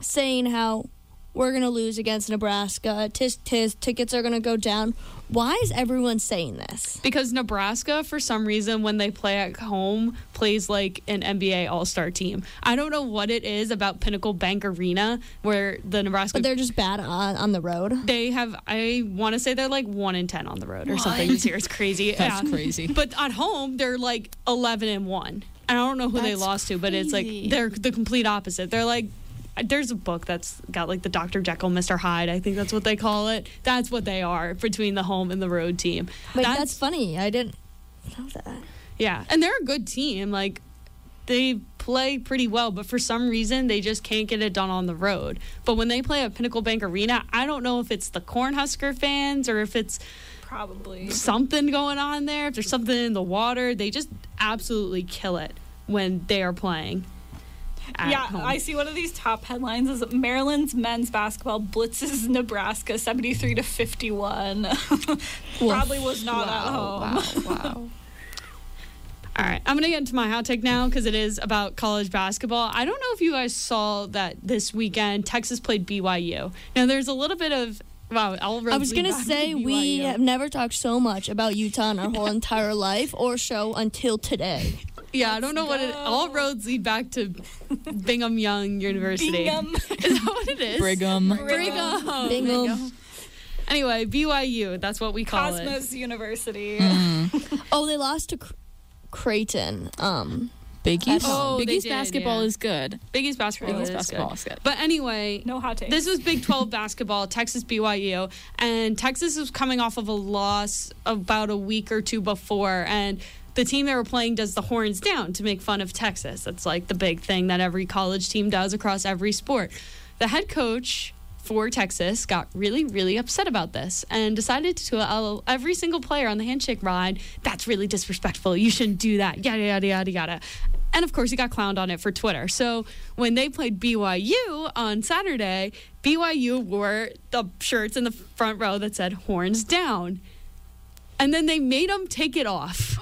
Speaker 4: saying how we're going to lose against Nebraska. Tis, tis, tickets are going to go down. Why is everyone saying this?
Speaker 1: Because Nebraska, for some reason, when they play at home, plays like an NBA All Star team. I don't know what it is about Pinnacle Bank Arena where the Nebraska.
Speaker 4: But they're just bad on, on the road.
Speaker 1: they have, I want to say they're like one in 10 on the road or something this year. It's crazy.
Speaker 6: That's
Speaker 1: Yeah.
Speaker 6: crazy.
Speaker 1: But at home, they're like 11 and 1. And I don't know who they
Speaker 5: That's
Speaker 1: lost to, but it's like they're the complete opposite. They're like there's a book that's got like the Dr. Jekyll, Mr. Hyde. I think that's what they call it. That's what they are between the home and the road team.
Speaker 4: Wait, that's, funny. I didn't know that.
Speaker 1: Yeah, and they're a good team. Like they play pretty well, but for some reason they just can't get it done on the road. But when they play at Pinnacle Bank Arena, I don't know if it's the Cornhusker fans or if it's
Speaker 3: Probably.
Speaker 1: something going on there. If there's something in the water, they just absolutely kill it when they are playing. At
Speaker 3: Yeah,
Speaker 1: home.
Speaker 3: I see one of these top headlines is Maryland's men's basketball blitzes Nebraska 73 to 51. Probably was not at home.
Speaker 5: Wow, wow.
Speaker 1: All right, I'm gonna get into my hot take now because it is about college basketball. I don't know if you guys saw that this weekend Texas played BYU. Now there's a little bit of wow. All
Speaker 4: I was gonna say we have never talked so much about Utah in our whole entire life or show until today.
Speaker 1: Yeah, I don't know what it. All roads lead back to Bingham Young University.
Speaker 3: Bingham.
Speaker 1: Is that what it is?
Speaker 6: Brigham.
Speaker 1: Brigham.
Speaker 4: Bingham.
Speaker 1: Anyway, BYU. That's what we call it.
Speaker 3: Cosmos University.
Speaker 4: Oh, they lost to Cr- Creighton. Um,
Speaker 6: Big East.
Speaker 1: Oh,
Speaker 6: Big East
Speaker 1: did,
Speaker 6: basketball
Speaker 1: yeah.
Speaker 6: is good.
Speaker 1: Big East basketball.
Speaker 6: Big East
Speaker 1: is
Speaker 6: basketball
Speaker 1: good.
Speaker 6: is good.
Speaker 1: But anyway,
Speaker 3: No hot takes.
Speaker 1: This was Big 12 basketball, Texas BYU, and Texas was coming off of a loss about a week or two before, and the team they were playing does the horns down to make fun of Texas. That's like the big thing that every college team does across every sport. The head coach for Texas got really, really upset about this and decided to tell every single player on the handshake ride, that's really disrespectful. You shouldn't do that. Yada, yada, yada, yada. And of course, he got clowned on it for Twitter. So when they played BYU on Saturday, BYU wore the shirts in the front row that said horns down. And then they made them take it off.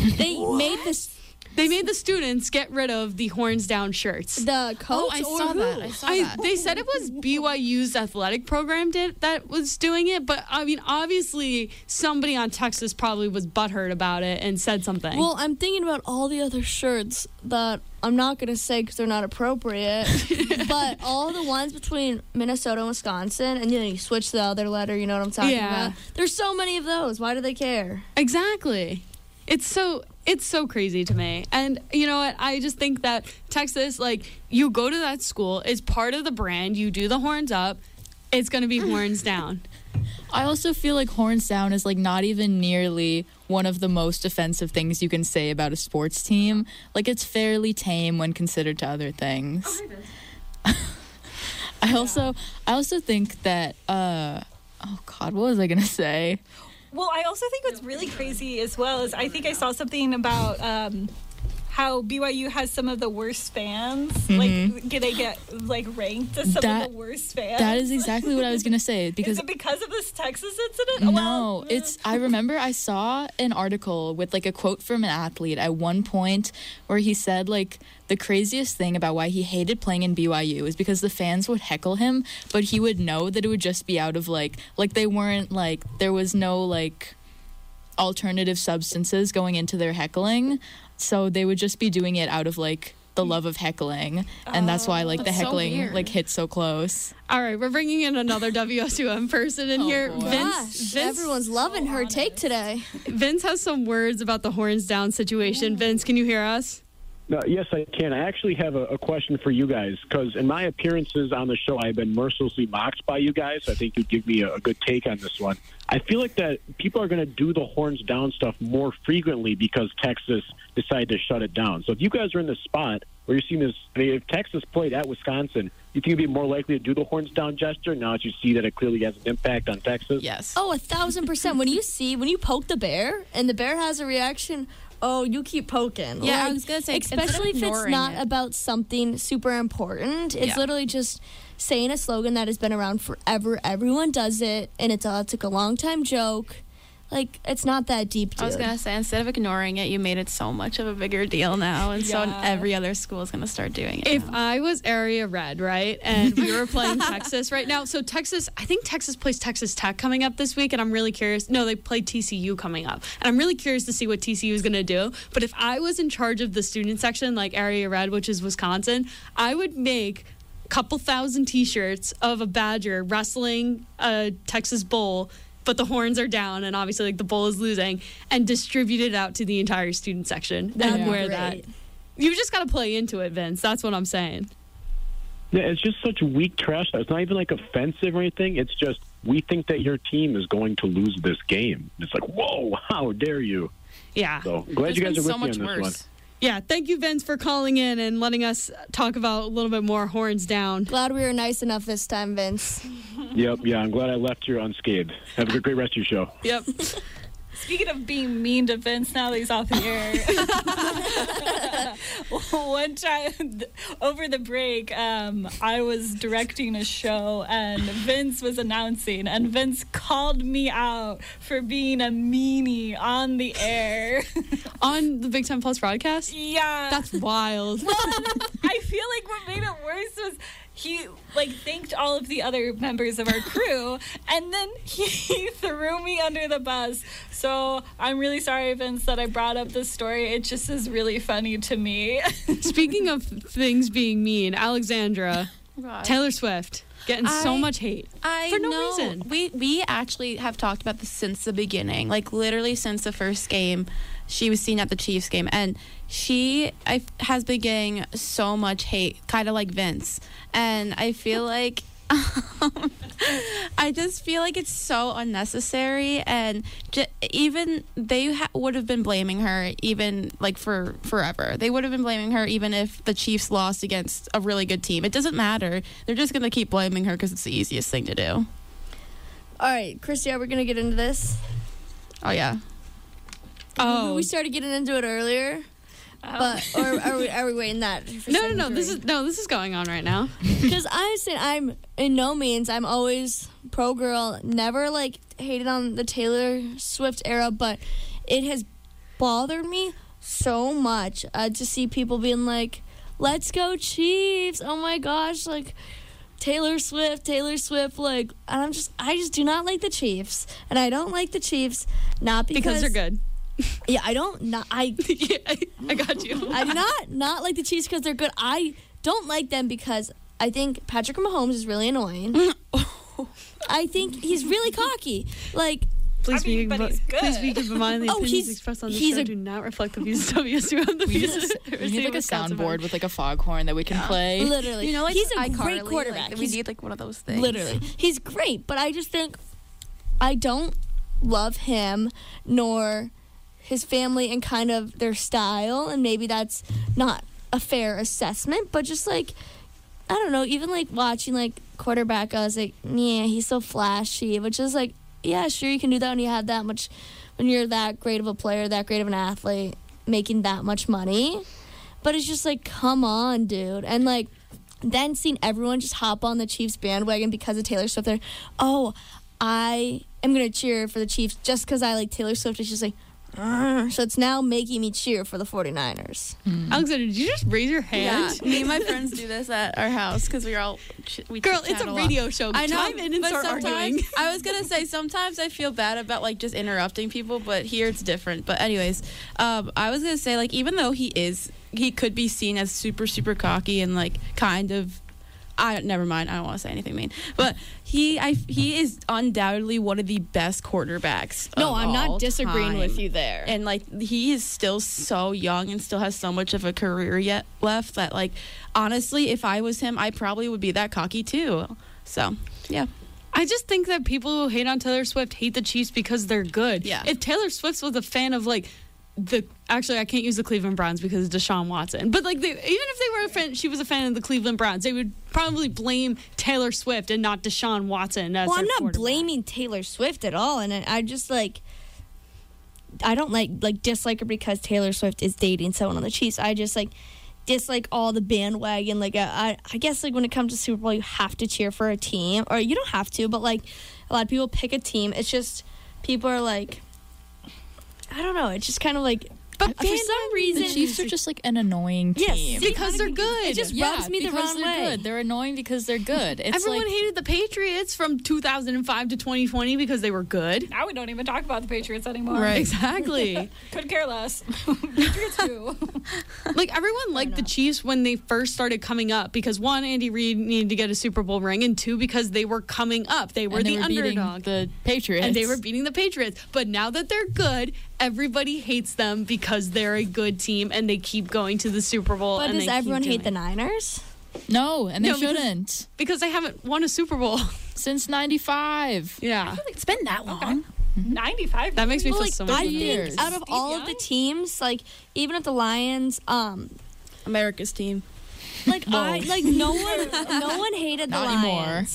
Speaker 4: they made this
Speaker 1: They made the students get rid of the horns down shirts.
Speaker 4: the coach.
Speaker 5: Oh, I saw
Speaker 4: who?
Speaker 5: that. I saw
Speaker 1: I,
Speaker 5: that.
Speaker 1: they said it was BYU's athletic program did that was doing it, but I mean, obviously, somebody on Texas probably was butthurt about it and said something.
Speaker 4: Well, I'm thinking about all the other shirts that I'm not going to say because they're not appropriate, but all the ones between Minnesota and Wisconsin, and then you switch the other letter, you know what I'm talking
Speaker 1: Yeah.
Speaker 4: about? There's so many of those. Why do they care?
Speaker 1: Exactly. It's so it's so crazy to me. And you know what? I just think that Texas, like, you go to that school, it's part of the brand. You do the horns up, it's gonna be horns down.
Speaker 6: I also feel like horns down is like not even nearly one of the most offensive things you can say about a sports team. Like it's fairly tame when considered to other things. I also I also think that uh oh god, what was I gonna say?
Speaker 3: Well, I also think what's really crazy as well is I think I saw something about um, how BYU has some of the worst fans. Mm-hmm. Like, get- they get like ranked as some
Speaker 6: That-
Speaker 3: of the worst fans.
Speaker 6: That is exactly what I was gonna say because
Speaker 3: Is it because of this Texas incident?
Speaker 6: No,
Speaker 3: Well,
Speaker 6: it's. I remember I saw an article with like a quote from an athlete at one point where he said like the craziest thing about why he hated playing in BYU is because the fans would heckle him, but he would know that it would just be out of like like they weren't like there was no like alternative substances going into their heckling, so they would just be doing it out of like the love of heckling, and that's why like oh, the
Speaker 5: That's so
Speaker 6: heckling
Speaker 5: weird.
Speaker 6: like hits so close.
Speaker 1: All right, we're bringing in another WSUM person in
Speaker 6: Oh,
Speaker 1: here.
Speaker 6: boy.
Speaker 1: Vince,
Speaker 4: Gosh,
Speaker 1: Vince,
Speaker 4: everyone's loving her take today.
Speaker 1: Vince has some words about the horns down situation. Vince, can you hear us?
Speaker 9: No, yes, I can. I actually have a, a question for you guys because in my appearances on the show, I've been mercilessly mocked by you guys. I think you'd give me a, a good take on this one. I feel like that people are going to do the horns down stuff more frequently because Texas decided to shut it down. So if you guys are in the spot where you're seeing this, I mean, if Texas played at Wisconsin, you think you'd be more likely to do the horns down gesture now that you see that it clearly has an impact on Texas?
Speaker 5: Yes.
Speaker 4: Oh, a thousand percent. When you see, when you poke the bear and the bear has a reaction, oh, you keep poking.
Speaker 5: Yeah, I was gonna say,
Speaker 4: especially if it's not
Speaker 5: it.
Speaker 4: about something super important. It's
Speaker 5: Yeah.
Speaker 4: literally just saying a slogan that has been around forever. Everyone does it, and it's a, it's like a long time joke. Like it's not that deep. Dude.
Speaker 5: I was gonna say instead of ignoring it, you made it so much of a bigger deal now, and so every other school is gonna start doing it.
Speaker 1: If
Speaker 5: now.
Speaker 1: I was area red, right, and we were playing Texas right now, so Texas, I think Texas plays Texas Tech coming up this week, and I'm really curious. No, they play TCU coming up, and I'm really curious to see what TCU is going to do. But if I was in charge of the student section, like area red, which is Wisconsin, I would make a couple thousand T-shirts of a Badger wrestling a Texas Bowl. But the horns are down, and obviously, like the bowl is losing, and distribute it out to the entire student section
Speaker 4: That'd
Speaker 1: and
Speaker 4: be
Speaker 1: wear that.
Speaker 4: great.
Speaker 1: You just got to play into it, Vince. That's what I'm saying.
Speaker 9: Yeah, it's just such weak trash. It's not even like offensive or anything. It's just we think that your team is going to lose this game. It's like, whoa, how dare you?
Speaker 1: Yeah.
Speaker 9: So glad you guys are
Speaker 5: There's
Speaker 9: with
Speaker 5: been
Speaker 9: me on
Speaker 5: much
Speaker 9: this
Speaker 5: worse.
Speaker 9: one.
Speaker 1: Yeah. Thank you, Vince, for calling in and letting us talk about a little bit more horns down.
Speaker 4: Glad we were nice enough this time, Vince.
Speaker 9: Yep, yeah, I'm glad I left you unscathed. Have a great rest of your show.
Speaker 1: Yep.
Speaker 3: Speaking of being mean to Vince, now that he's off the air. One time over the break, um, I was directing a show and Vince was announcing, and Vince called me out for being a meanie on the air.
Speaker 1: On the Big Ten Plus broadcast?
Speaker 3: yeah.
Speaker 1: That's wild.
Speaker 3: I feel like what made it worse was he like thanked all of the other members of our crew and then he threw me under the bus. So I'm really sorry, Vince, that I brought up this story. It just is really funny to me.
Speaker 1: Speaking of things being mean, Alexandra,
Speaker 5: Gosh.
Speaker 1: Taylor Swift getting so much hate.
Speaker 5: I
Speaker 1: For no
Speaker 5: know.
Speaker 1: reason.
Speaker 5: We we actually have talked about this since the beginning, like literally since the first game. She was seen at the Chiefs game, and she I, has been getting so much hate, kind of like Vince. And I feel like I just feel like it's so unnecessary, and j- even they ha- would have been blaming her even like for forever. They would have been blaming her even if the Chiefs lost against a really good team. It doesn't matter. They're just gonna keep blaming her because it's the easiest thing to do.
Speaker 4: All right, Christy, are we gonna get into this?
Speaker 5: Oh yeah.
Speaker 1: Oh.
Speaker 4: we started getting into it earlier, but or are we are we waiting that?
Speaker 1: No, no, no. This is no. This is going on right now.
Speaker 4: Because I said I'm in no means I'm always pro girl. Never like hated on the Taylor Swift era, but it has bothered me so much uh, to see people being like, "Let's go Chiefs!" Oh my gosh, like. Taylor Swift, Taylor Swift, like, and I'm just, I just do not like the Chiefs, and I don't like the Chiefs, not because,
Speaker 1: Because they're good.
Speaker 4: Yeah, I don't, not, I,
Speaker 1: yeah, I, I got you.
Speaker 4: I do not not like the Chiefs because they're good. I don't like them because I think Patrick Mahomes is really annoying. I think he's really cocky. Like,
Speaker 1: Please
Speaker 3: I mean,
Speaker 1: be,
Speaker 3: but
Speaker 1: but
Speaker 3: he's
Speaker 1: please
Speaker 3: good.
Speaker 1: be keep in mind the
Speaker 4: Oh,
Speaker 1: opinions
Speaker 4: he's-
Speaker 1: expressed on this show
Speaker 4: a-
Speaker 1: do not reflect the views of WSUM. The
Speaker 6: We need,
Speaker 1: views
Speaker 6: a, we need like a soundboard with like a foghorn that we can play.
Speaker 4: literally,
Speaker 5: You know, like
Speaker 4: he's a
Speaker 5: iCarly,
Speaker 4: great
Speaker 5: like,
Speaker 4: quarterback.
Speaker 5: we
Speaker 4: He's
Speaker 5: need like one of those things.
Speaker 4: literally, he's great. But I just think I don't love him nor his family and kind of their style, and maybe that's not a fair assessment. But just like I don't know, even like watching like quarterback, I was like, yeah, he's so flashy, which is like, yeah, sure, you can do that when you have that much, when you're that great of a player, that great of an athlete, making that much money. But it's just like, come on, dude. And like, then seeing everyone just hop on the Chiefs bandwagon because of Taylor Swift. They're, oh, I am going to cheer for the Chiefs just because I like Taylor Swift. It's just like. So it's now making me cheer for the 49ers.
Speaker 1: Alexander, did you just raise your
Speaker 5: Yeah,
Speaker 1: hand?
Speaker 5: me and my friends do this at our house because we're all ch- we
Speaker 1: Girl,
Speaker 5: chit-chat
Speaker 1: it's a
Speaker 5: lot.
Speaker 1: radio show.
Speaker 5: I know,
Speaker 1: Chime in and
Speaker 5: but
Speaker 1: start
Speaker 5: sometimes
Speaker 1: arguing.
Speaker 5: I was gonna say sometimes I feel bad about like just interrupting people, but here it's different. But anyways, um, I was gonna say like even though he is, he could be seen as super super cocky and like kind of. I never mind. I don't want to say anything mean, but he, I, he is undoubtedly one of the best quarterbacks.
Speaker 4: No,
Speaker 5: of
Speaker 4: I'm
Speaker 5: all
Speaker 4: not disagreeing with you there.
Speaker 5: And like he is still so young and still has so much of a career yet left that like honestly, if I was him, I probably would be that cocky too. So yeah.
Speaker 1: I just think that people who hate on Taylor Swift hate the Chiefs because they're good.
Speaker 5: Yeah.
Speaker 1: If Taylor Swift was a fan of like the actually I can't use the Cleveland Browns because of Deshaun Watson. But like they, even if they were a fan she was a fan of the Cleveland Browns, they would probably blame Taylor Swift and not Deshaun Watson as
Speaker 4: well, I'm not blaming Taylor Swift at all, and I, I just like I don't like like dislike her because Taylor Swift is dating someone on the Chiefs. I just like dislike all the bandwagon. Like uh, I, I guess like when it comes to Super Bowl, you have to cheer for a team, or you don't have to, but like a lot of people pick a team. It's just people are like, I don't know. It's just kind of like, but uh, for some reason,
Speaker 6: The Chiefs are just like an annoying team.
Speaker 1: Yes, because they're good.
Speaker 4: It just
Speaker 6: yeah,
Speaker 4: rubs me the
Speaker 6: because
Speaker 4: wrong
Speaker 6: they're
Speaker 4: way.
Speaker 6: good. They're annoying because they're good. It's
Speaker 1: Everyone
Speaker 6: like,
Speaker 1: hated the Patriots from 2005 to 2020 because they were good.
Speaker 3: now we don't even talk about the Patriots anymore. Right.
Speaker 1: Exactly.
Speaker 3: Could care less. Patriots too.
Speaker 1: like everyone liked the Chiefs when they first started coming up because one, Andy Reid needed to get a Super Bowl ring, and two, because they were coming up. They were
Speaker 6: and they
Speaker 1: the
Speaker 6: were
Speaker 1: underdog.
Speaker 6: the Patriots.
Speaker 1: and they were beating the Patriots. But now that they're good, everybody hates them because they're a good team and they keep going to the Super Bowl.
Speaker 4: but
Speaker 1: and
Speaker 4: does everyone hate the. Niners?
Speaker 6: No, and they
Speaker 1: No,
Speaker 6: shouldn't.
Speaker 1: because they haven't won a Super Bowl.
Speaker 6: Since 95.
Speaker 1: Yeah.
Speaker 3: It's been that long. 95.
Speaker 1: That makes me
Speaker 4: Well,
Speaker 1: feel
Speaker 4: like
Speaker 1: so
Speaker 4: I
Speaker 1: much
Speaker 4: think
Speaker 6: years.
Speaker 4: out of all of the teams, like even if the Lions, um,
Speaker 5: America's team.
Speaker 4: like I like no one, no one hated the
Speaker 6: Not anymore.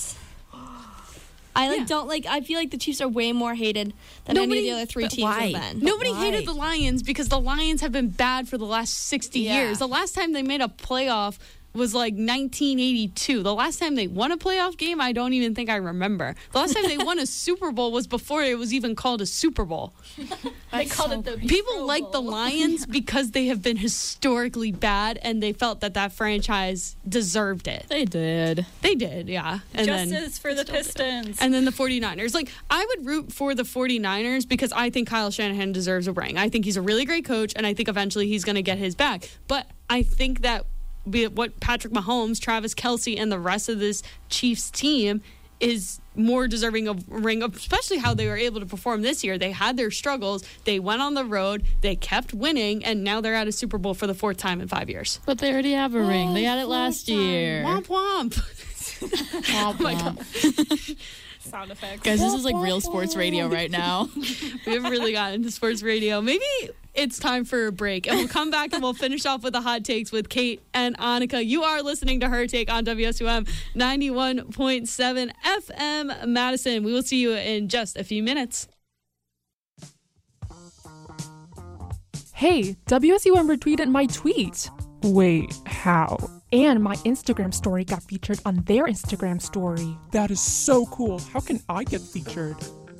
Speaker 4: Lions. I like
Speaker 1: Yeah.
Speaker 4: don't like. I feel like the Chiefs are way more hated than any of the other three teams
Speaker 5: why?
Speaker 4: have been.
Speaker 1: Nobody
Speaker 6: Why?
Speaker 1: hated the Lions because the Lions have been bad for the last 60
Speaker 6: Yeah.
Speaker 1: years. The last time they made a playoff was like 1982. The last time they won a playoff game, I don't even think I remember. The last time they won a Super Bowl was before it was even called a Super Bowl.
Speaker 3: they called it the
Speaker 1: People like the. Lions because they have been historically bad and they felt that that franchise deserved it.
Speaker 6: They did.
Speaker 1: They did, yeah. And then
Speaker 3: Justice for the Pistons.
Speaker 1: and then the 49ers. Like, I would root for the 49ers because I think Kyle Shanahan deserves a ring. I think he's a really great coach, and I think eventually he's going to get his back. But I think that what Patrick Mahomes, Travis Kelce, and the rest of this Chiefs team is more deserving of a ring, especially how they were able to perform this year. They had their struggles, they went on the road, they kept winning, and now they're at a Super Bowl for the fourth time in five years.
Speaker 6: But they already have a ring. They had it last year.
Speaker 1: Womp womp.
Speaker 6: Womp oh womp.
Speaker 3: Sound effects.
Speaker 6: Guys, this is like real sports radio right now.
Speaker 1: we haven't really gotten into sports radio. Maybe it's time for a break. And we'll come back and we'll finish off with the hot takes with Kate and Annika. You are listening to her take on WSUM 91.7 FM Madison. We will see you in just a few minutes.
Speaker 10: Hey, WSUM retweeted my tweet. Wait, how? And my Instagram story got featured on their Instagram story. That is so cool. How can I get featured?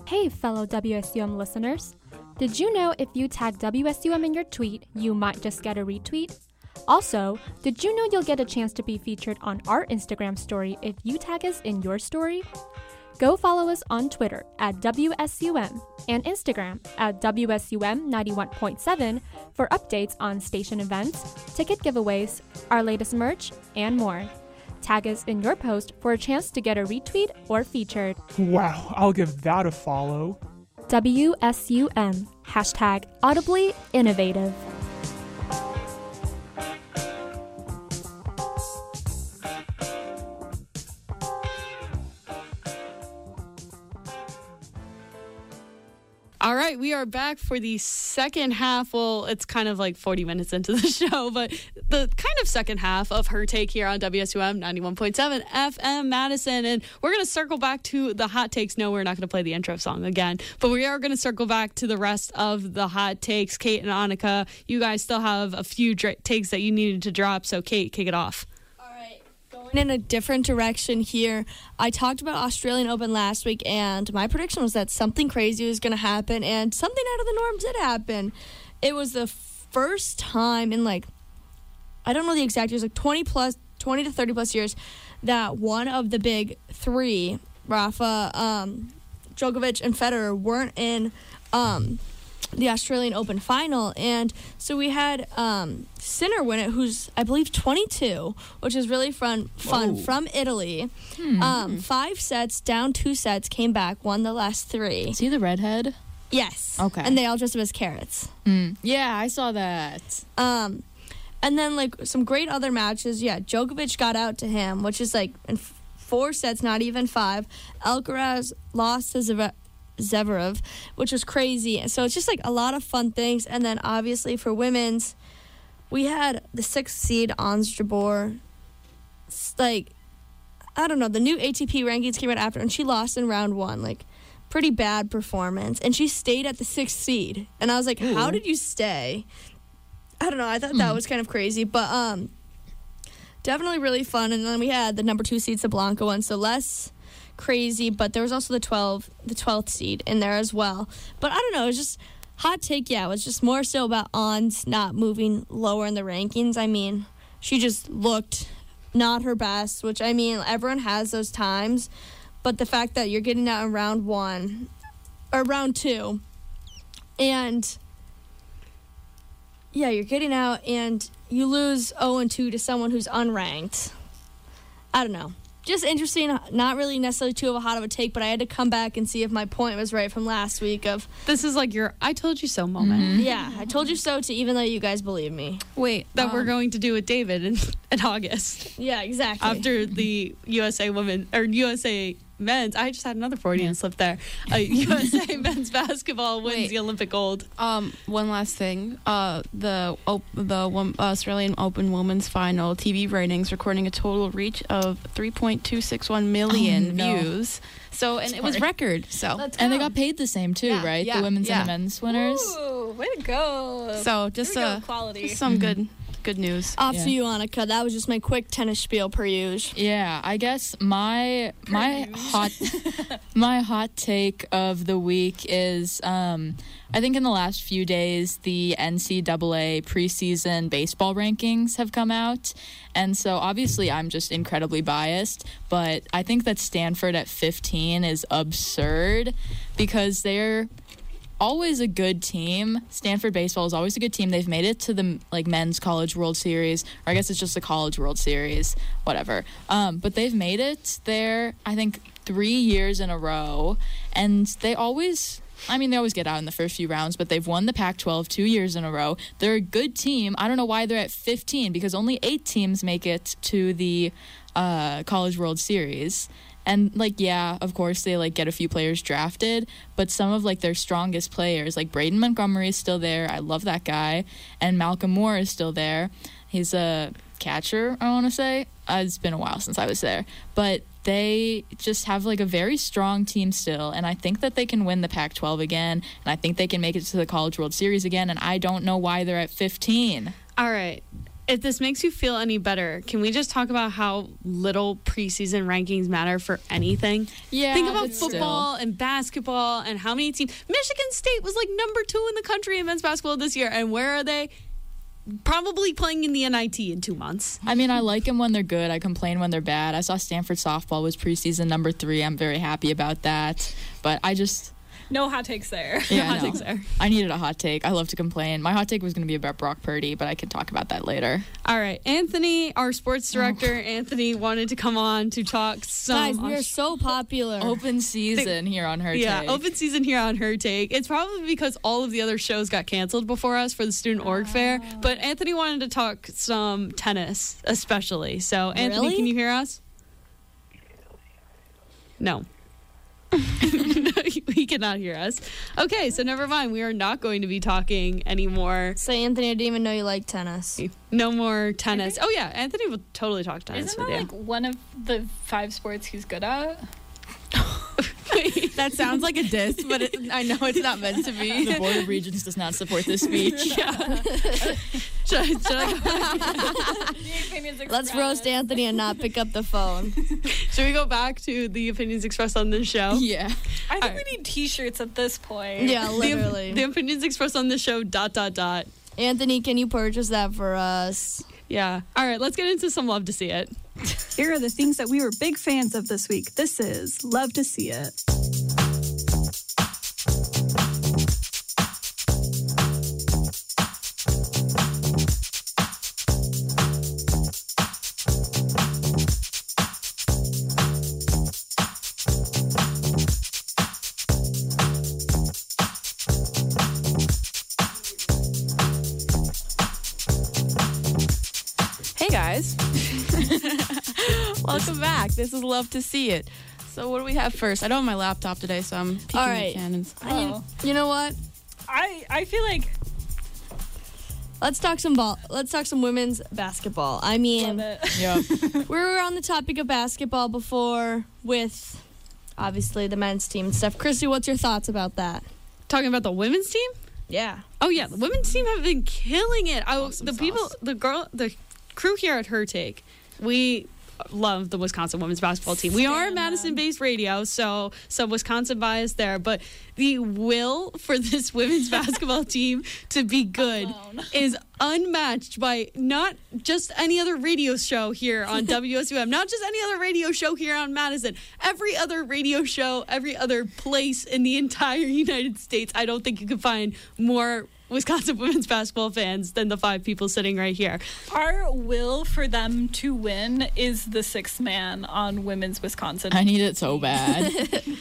Speaker 11: Hey, fellow WSUM listeners. Did you know if you tag WSUM in your tweet, you might just get a retweet? Also, did you know you'll get a chance to be featured on our Instagram story if you tag us in your story? Go follow us on Twitter at WSUM and Instagram at WSUM 91.7 for updates on station events, ticket giveaways, our latest merch, and more. Tag us in your post for a chance to get a retweet or featured.
Speaker 10: Wow, I'll give that a follow.
Speaker 11: WSUM. Hashtag audibly innovative.
Speaker 1: Are back for the second half. Well, it's kind of like 40 minutes into the show, but the kind of second half of her take here on WSUM 91.7 FM Madison. And we're going to circle back to the hot takes. No, we're not going to play the intro song again, but we are going to circle back to the rest of the hot takes. Kate and Annika, you guys still have a few dra- takes that you needed to drop. So, Kate, kick it off.
Speaker 4: In a different direction here. I talked about Australian Open last week, and my prediction was that something crazy was going to happen, and something out of the norm did happen. It was the first time in like, I don't know the exact years, like 20 plus, 20 to 30 plus years, that one of the big three, Rafa, um, Djokovic, and Federer, weren't in um, the Australian Open final. And so we had um, Sinner win it, who's, I believe, 22, which is really fun, fun
Speaker 6: Whoa.
Speaker 4: from Italy.
Speaker 6: Hmm.
Speaker 4: Um, five sets, down two sets, came back, won the last three.
Speaker 6: See the redhead?
Speaker 4: Yes.
Speaker 6: Okay.
Speaker 4: And they all dressed up as carrots.
Speaker 6: Mm. Yeah, I saw that.
Speaker 4: Um, and then like some great other matches. Yeah, Djokovic got out to him, which is like in f- four sets, not even five. Alcaraz lost to Zverev, Zverev, which was crazy. And so it's just like a lot of fun things. And then obviously for women's, we had the sixth seed Ons Jabeur. S- Like, I don't know. The new ATP rankings came out after, and she lost in round one. Like, pretty bad performance. And she stayed at the sixth seed. And I was like, how did you stay? I don't know. I thought that was kind of crazy, but um, definitely really fun. And then we had the number two seed Sabalenka one, so less crazy. But there was also the twelve, the twelfth seed in there as well. But I don't know. It was just hot take. Yeah, it was just more so about Ons not moving lower in the rankings. I mean, she just looked not her best, which I mean, everyone has those times. But the fact that you're getting out in round one or round two, and yeah, you're getting out and you lose 0 and 2 to someone who's unranked. I don't know. Just interesting. Not really necessarily too of a hot of a take, but I had to come back and see if my point was right from last week. Of
Speaker 1: This is like your I told you so moment.
Speaker 4: yeah, I told you so. To even though you guys believe me.
Speaker 5: Wait,
Speaker 1: That we're
Speaker 5: um,
Speaker 1: going to do with David in, in August
Speaker 4: Yeah, exactly.
Speaker 1: after the USA women or USA men's. I just had another Freudian slip there. Uh, USA men's basketball wins
Speaker 5: Wait.
Speaker 1: the Olympic gold.
Speaker 5: Um, one last thing. Uh, the op- the wom- Australian Open Women's Final TV ratings recording a total reach of 3.261 million
Speaker 6: Oh, no.
Speaker 5: views. So, and it was record. So,
Speaker 6: And they got paid the same too,
Speaker 5: Yeah,
Speaker 6: right?
Speaker 5: yeah,
Speaker 6: the women's
Speaker 5: yeah.
Speaker 6: and the men's winners.
Speaker 3: Ooh, way to go.
Speaker 5: so just
Speaker 3: Here we go,
Speaker 5: uh,
Speaker 3: quality.
Speaker 5: just some good good news.
Speaker 4: Off
Speaker 6: Yeah.
Speaker 4: to you, Annika. That was just my quick tennis spiel per usual.
Speaker 6: Yeah, I guess my my hot my hot take of the week is um, I think in the last few days the NCAA preseason baseball rankings have come out, and so obviously I'm just incredibly biased, but I think that Stanford at 15 is absurd because they're always a good team. Stanford baseball is always a good team. They've made it to the like men's college World Series, or I guess it's just the college World Series, whatever. Um, but they've made it there. I think three years in a row, and they always. I mean, they always get out in the first few rounds, but they've won the Pac 12 two years in a row. They're a good team. I don't know why they're at 15 because only eight teams make it to the uh, College World Series. And like, yeah, of course they like get a few players drafted, but some of like their strongest players, like Braden Montgomery is still there. I love that guy, and Malcolm Moore is still there. He's a catcher, I want to say. Uh, it's been a while since I was there, but they just have like a very strong team still, and I think that they can win the Pac-12 again, and I think they can make it to the College World Series again. And I don't know why they're at 15.
Speaker 1: All right. If this makes you feel any better, can we just talk about how little preseason rankings matter for anything?
Speaker 6: Yeah,
Speaker 1: Think about
Speaker 6: but still.
Speaker 1: football and basketball and how many teams. Michigan State was like number two in the country in men's basketball this year. And where are they? Probably playing in the NIT in two months.
Speaker 6: I mean, I like them when they're good. I complain when they're bad. I saw Stanford softball was preseason number three. I'm very happy about that. But I just,
Speaker 3: No hot takes there.
Speaker 6: yeah,
Speaker 1: hot
Speaker 6: no.
Speaker 1: takes there.
Speaker 6: I needed a hot take. I love to complain. My hot take was going to be about Brock Purdy, but I can talk about that later.
Speaker 1: All right. Anthony, our sports oh. director, Anthony wanted to come on to talk some.
Speaker 4: Guys, we are so popular.
Speaker 6: Open season here on her
Speaker 1: yeah,
Speaker 6: take.
Speaker 1: open season here on her take. It's probably because all of the other shows got canceled before us for the student org fair. Oh. But Anthony wanted to talk some tennis, especially. So, Anthony,
Speaker 4: Really?
Speaker 1: can you hear us? No. he cannot hear us. Okay, so never mind. We are not going to be talking anymore.
Speaker 4: Say, Anthony, I didn't even know you like tennis.
Speaker 1: No more tennis. Oh yeah, Anthony will totally talk tennis
Speaker 3: Isn't
Speaker 1: with
Speaker 3: that
Speaker 1: you.
Speaker 3: like one of the five sports he's good at?
Speaker 5: That sounds like a diss, but it, I know it's not meant to be.
Speaker 6: the Board of Regents does not support this speech.
Speaker 1: should should I
Speaker 4: Let's roast Anthony and not pick up the phone.
Speaker 1: Should we go back to the opinions expressed on this show?
Speaker 6: yeah.
Speaker 3: I think
Speaker 1: Alright.
Speaker 3: we need T-shirts at this point.
Speaker 4: Yeah,
Speaker 1: The,
Speaker 4: literally.
Speaker 1: the opinions expressed on this show. Dot dot dot.
Speaker 4: Anthony, can you purchase that for us?
Speaker 1: Yeah. All right. Let's get into some love to see it.
Speaker 12: Here are the things that we were big fans of this week. This is Love to See It.
Speaker 5: This is Love to See It. So what do we have first? I don't have my laptop today, so I'm peeking
Speaker 4: All
Speaker 5: the
Speaker 4: right.
Speaker 5: cannons.
Speaker 3: Oh.
Speaker 4: You know what?
Speaker 3: I I feel like
Speaker 4: Let's talk some ball. Let's talk some women's basketball. I mean,
Speaker 3: love it.
Speaker 6: Yeah.
Speaker 4: we were on the topic of basketball before with obviously the men's team and stuff. Christy, what's your thoughts about that?
Speaker 1: Talking about the women's team.
Speaker 4: Yeah.
Speaker 1: Oh yeah, the women's team have been killing it. I,
Speaker 5: Awesome
Speaker 1: the people, the girl, the crew here at Her Take, we love the Wisconsin women's basketball team. We are a Madison-based radio, so some Wisconsin bias there, but the will for this women's basketball team to be good
Speaker 3: Alone.
Speaker 1: is unmatched by not just any other radio show here on WSUM, not just any other radio show here on Madison. Every other radio show, every other place in the entire United States, I don't think you can find more Wisconsin women's basketball fans than the five people sitting right here.
Speaker 3: Our will for them to win is the sixth man on women's Wisconsin.
Speaker 6: I need it so bad.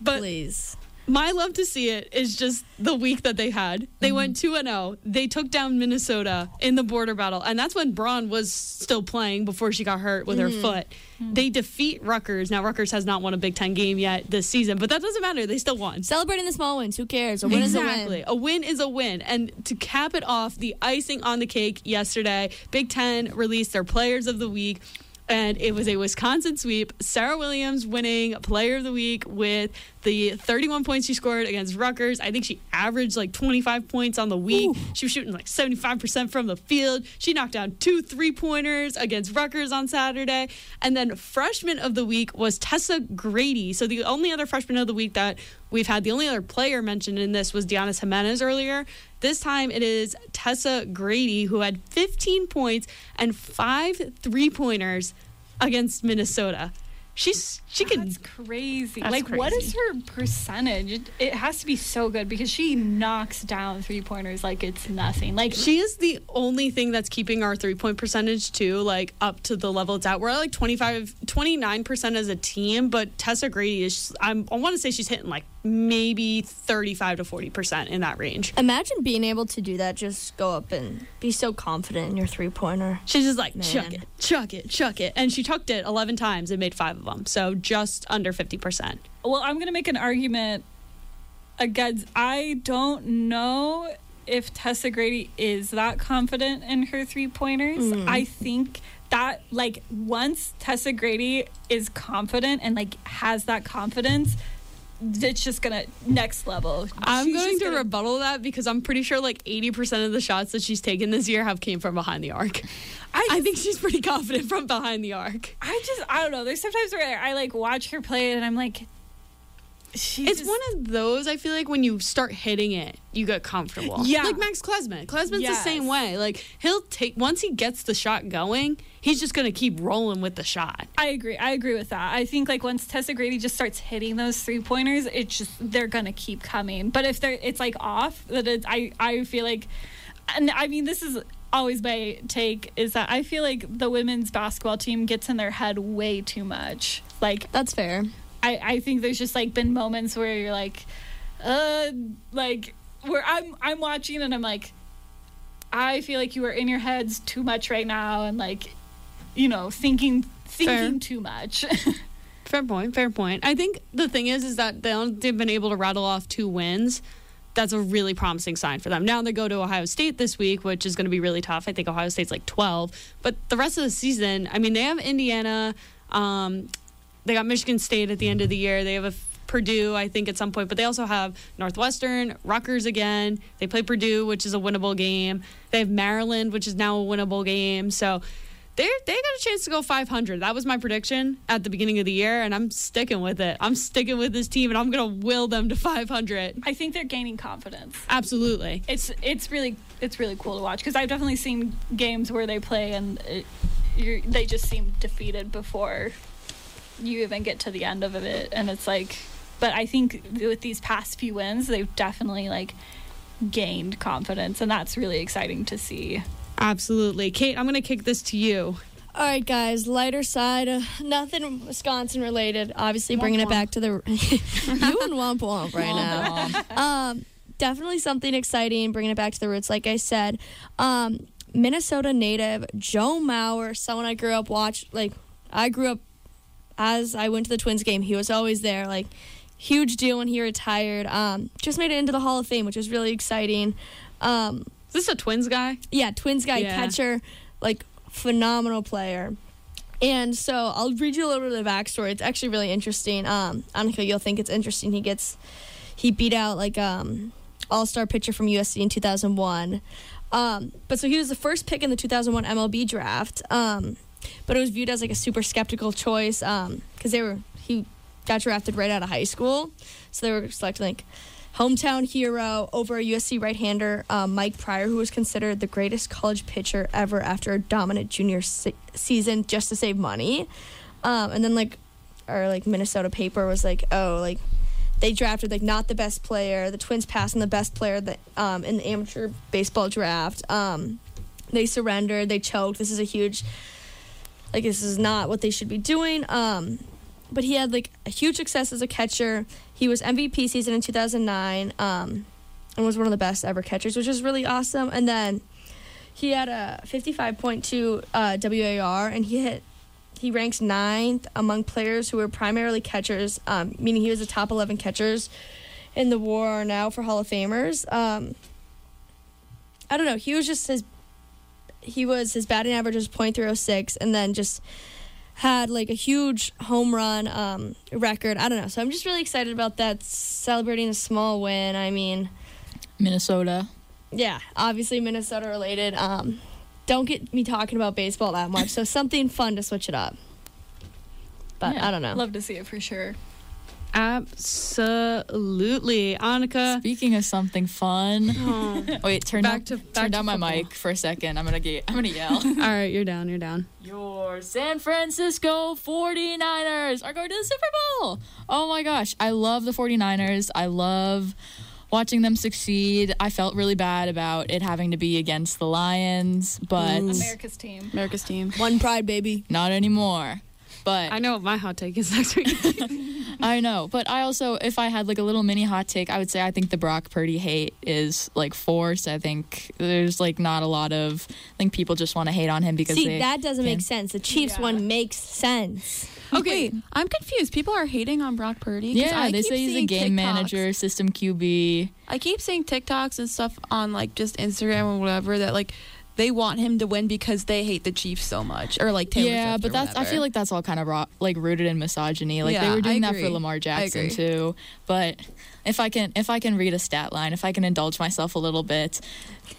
Speaker 1: But
Speaker 4: Please.
Speaker 1: My love to see it is just the week that they had. They
Speaker 6: Mm-hmm.
Speaker 1: went 2 and 0. They took down Minnesota in the border battle. And that's when Braun was still playing before she got hurt with her
Speaker 6: Mm-hmm.
Speaker 1: foot. They defeat Rutgers. Now, Rutgers has not won a Big Ten game yet this season, but that doesn't matter. They still won.
Speaker 4: Celebrating the small wins. Who cares? A win
Speaker 1: exactly.
Speaker 4: is
Speaker 1: A win is a win. And to cap it off, the icing on the cake yesterday, Big Ten released their players of the week. And it was a Wisconsin sweep. Serah Williams winning player of the week with the 31 points she scored against Rutgers. I think she averaged like 25 points on the week. She was shooting like 75% from the field. She knocked down two three pointers against Rutgers on Saturday. And then freshman of the week was Tessa Grady. So the only other freshman of the week that we've had, the only other player mentioned in this was D'Yanis Jimenez earlier. This time it is Tessa Grady who had 15 points and five three pointers against Minnesota. She's she can
Speaker 3: That's crazy.
Speaker 1: That's
Speaker 3: like, what is her percentage? It, it has to be so good because she knocks down three pointers like it's nothing. Like,
Speaker 1: She is the only thing that's keeping our three point percentage too, like up to the level it's at. We're at like 25, 29% as a team, but Tessa Grady is, I'm, I want to say she's hitting like maybe 35 to 40% in that range.
Speaker 4: Imagine being able to do that. Just go up and be so confident in your three pointer.
Speaker 1: She's just like, chuck it, chuck it, chuck it. And she tucked it 11 times and made five of them. So just under 50%.
Speaker 3: well, I'm going to make an argument against. I don't know if Tessa Grady is that confident in her three pointers. Mm. I think that, like, once Tessa Grady is confident and, like, has that confidence, it's just gonna next level.
Speaker 1: I'm going to
Speaker 3: gonna-
Speaker 1: rebuttal that because I'm pretty sure like 80% of the shots that she's taken this year have came from behind the arc.
Speaker 3: I,
Speaker 1: I think she's pretty confident from behind the arc.
Speaker 3: I just I don't know. There's sometimes where I, I like watch her play and I'm like, she's
Speaker 1: It's
Speaker 3: just-
Speaker 1: one of those I feel like when you start hitting it, you get comfortable.
Speaker 3: Yeah.
Speaker 1: Like Max Klesmit. Klesmit's the same way. Like he'll take once he gets the shot going, he's just gonna keep rolling with the shot.
Speaker 3: I agree. I agree with that. I think like once Tessa Grady just starts hitting those three pointers, it's just they're gonna keep coming. But if they're it's like off, that it's I I feel like, and I mean this is always my take is that I feel like the women's basketball team gets in their head way too much. Like
Speaker 4: That's fair.
Speaker 3: I I think there's just like been moments where you're like, uh, like where I'm I'm watching and I'm like, I feel like you are in your heads too much right now and like, you know, thinking thinking
Speaker 1: Fair.
Speaker 3: too much.
Speaker 1: Fair point. Fair point. I think the thing is, is that they don't- they've been able to rattle off two wins. That's a really promising sign for them. Now they go to Ohio State this week, which is going to be really tough. I think Ohio State's like 12, but the rest of the season, I mean, they have Indiana. Um, they got Michigan State at the end of the year. They have a Purdue, I think, at some point, but they also have Northwestern, Rutgers again. They play Purdue, which is a winnable game. They have Maryland, which is now a winnable game. So they they got a chance to go 500. That was my prediction at the beginning of the year, and I'm sticking with it. I'm sticking with this team, and I'm gonna will them to 500.
Speaker 3: I think they're gaining confidence.
Speaker 1: Absolutely.
Speaker 3: It's it's really it's really cool to watch because I've definitely seen games where they play and it, you're, they just seem defeated before you even get to the end of it, and it's like. But I think with these past few wins, they've definitely like gained confidence, and that's really exciting to see.
Speaker 1: Absolutely. Kate, I'm gonna kick this to you.
Speaker 4: All right, guys. Lighter side. Uh, nothing Wisconsin related. Obviously, bringing it back to the you and Womp Womp right now. Um, definitely something exciting. Bringing it back to the roots, like I said. Um, Minnesota native Joe Mauer, someone I grew up watch. Like I grew up as I went to the Twins game. He was always there. Like huge deal when he retired. Um, just made it into the Hall of Fame, which was really exciting. Um,
Speaker 1: Is this a Twins guy?
Speaker 4: yeah, Twins guy,
Speaker 1: Yeah.
Speaker 4: catcher, like phenomenal player. And so I'll read you a little bit of the backstory. It's actually really interesting. Um, Annika, you'll think it's interesting. He gets, he beat out like um, all star pitcher from USC in 2001. Um, but so he was the first pick in the 2001 MLB draft. Um, but it was viewed as like a super skeptical choice because they were he got drafted right out of high school, so they were selecting like hometown hero over a USC right-hander um, Mike Prior, who was considered the greatest college pitcher ever after a dominant junior se- season just to save money. Um, and then like our like Minnesota paper was like, oh, like they drafted like not the best player. The Twins passed on the best player that um, in the amateur baseball draft. Um, they surrendered. They choked. This is a huge like this is not what they should be doing. Um, but he had like a huge success as a catcher. He was MVP season in 2009 um, and was one of the best ever catchers, which is really awesome. And then he had a 55.2 uh, WAR, and he hit. He ranks ninth among players who were primarily catchers, um, meaning he was the top 11 catchers in the war now for Hall of Famers. Um, I don't know. He was just his. He was his batting average was .306, and then just had like a huge home run um, record. I don't know. So I'm just really excited about that, celebrating a small win. I mean,
Speaker 6: Minnesota.
Speaker 4: yeah, obviously Minnesota related. Um, don't get me talking about baseball that much. So something fun to switch it up. But
Speaker 3: Yeah,
Speaker 4: I don't know.
Speaker 3: Love to see it for sure.
Speaker 1: Absolutely. Annika.
Speaker 6: Speaking of something fun.
Speaker 1: Oh.
Speaker 6: Wait, turn
Speaker 1: Back
Speaker 6: up,
Speaker 1: to-
Speaker 6: turn
Speaker 1: back to
Speaker 6: down my
Speaker 1: football.
Speaker 6: mic for a second. I'm gonna get I'm gonna yell.
Speaker 1: All right, you're down. You're down.
Speaker 6: Your San Francisco 49ers are going to the Super Bowl. Oh my gosh. I love the 49ers. I love watching them succeed. I felt really bad about it having to be against the Lions, but
Speaker 3: America's team.
Speaker 5: America's team.
Speaker 4: One pride, baby.
Speaker 6: not anymore. But
Speaker 1: I know what my hot take is next week.
Speaker 6: I know, but I also, if I had like a little mini hot take, I would say I think the Brock Purdy hate is like forced. I think there's like not a lot of. I think people just want to hate on him because
Speaker 4: See,
Speaker 6: they
Speaker 4: that doesn't make sense. The Chiefs
Speaker 3: Yeah.
Speaker 4: one makes sense.
Speaker 5: Okay, I'm confused. People are hating on Brock Purdy.
Speaker 6: Yeah,
Speaker 5: I
Speaker 6: they say he's a game
Speaker 5: TikToks.
Speaker 6: manager, system QB.
Speaker 5: I keep seeing TikToks and stuff on like just Instagram or whatever that like they want him to win because they hate the Chiefs so much or like Taylor
Speaker 6: yeah,
Speaker 5: Swift
Speaker 6: but that's I feel like that's all kind of raw, like rooted in misogyny. Like they were doing that for. Lamar Jackson too. But if I can if I can read a stat line, if I can indulge myself a little bit,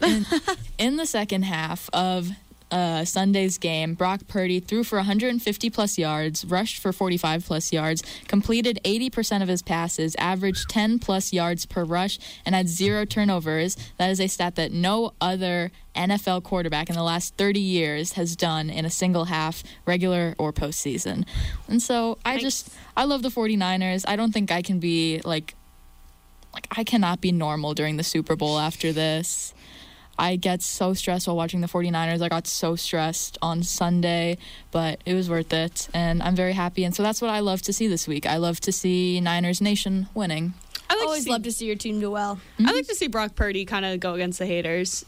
Speaker 6: in, in the second half of uh, Sunday's game, Brock Purdy threw for 150 plus yards, rushed for 45 plus yards, completed 80% of his passes, averaged 10 plus yards per rush, and had zero turnovers. That is a stat that no other NFL quarterback in the last 30 years has done in a single half, regular or postseason. And so I just, I love the 49ers. I don't think I can be like, like, I cannot be normal during the Super Bowl after this. I get so stressed while watching the 49ers. I got so stressed on Sunday, but it was worth it. And I'm very happy. And so that's what I love to see this week. I love to see Niners Nation winning.
Speaker 1: I like
Speaker 4: Always
Speaker 1: to see,
Speaker 4: love to see your team do well. Mm-hmm.
Speaker 1: I like to see Brock Purdy kind of go against the haters.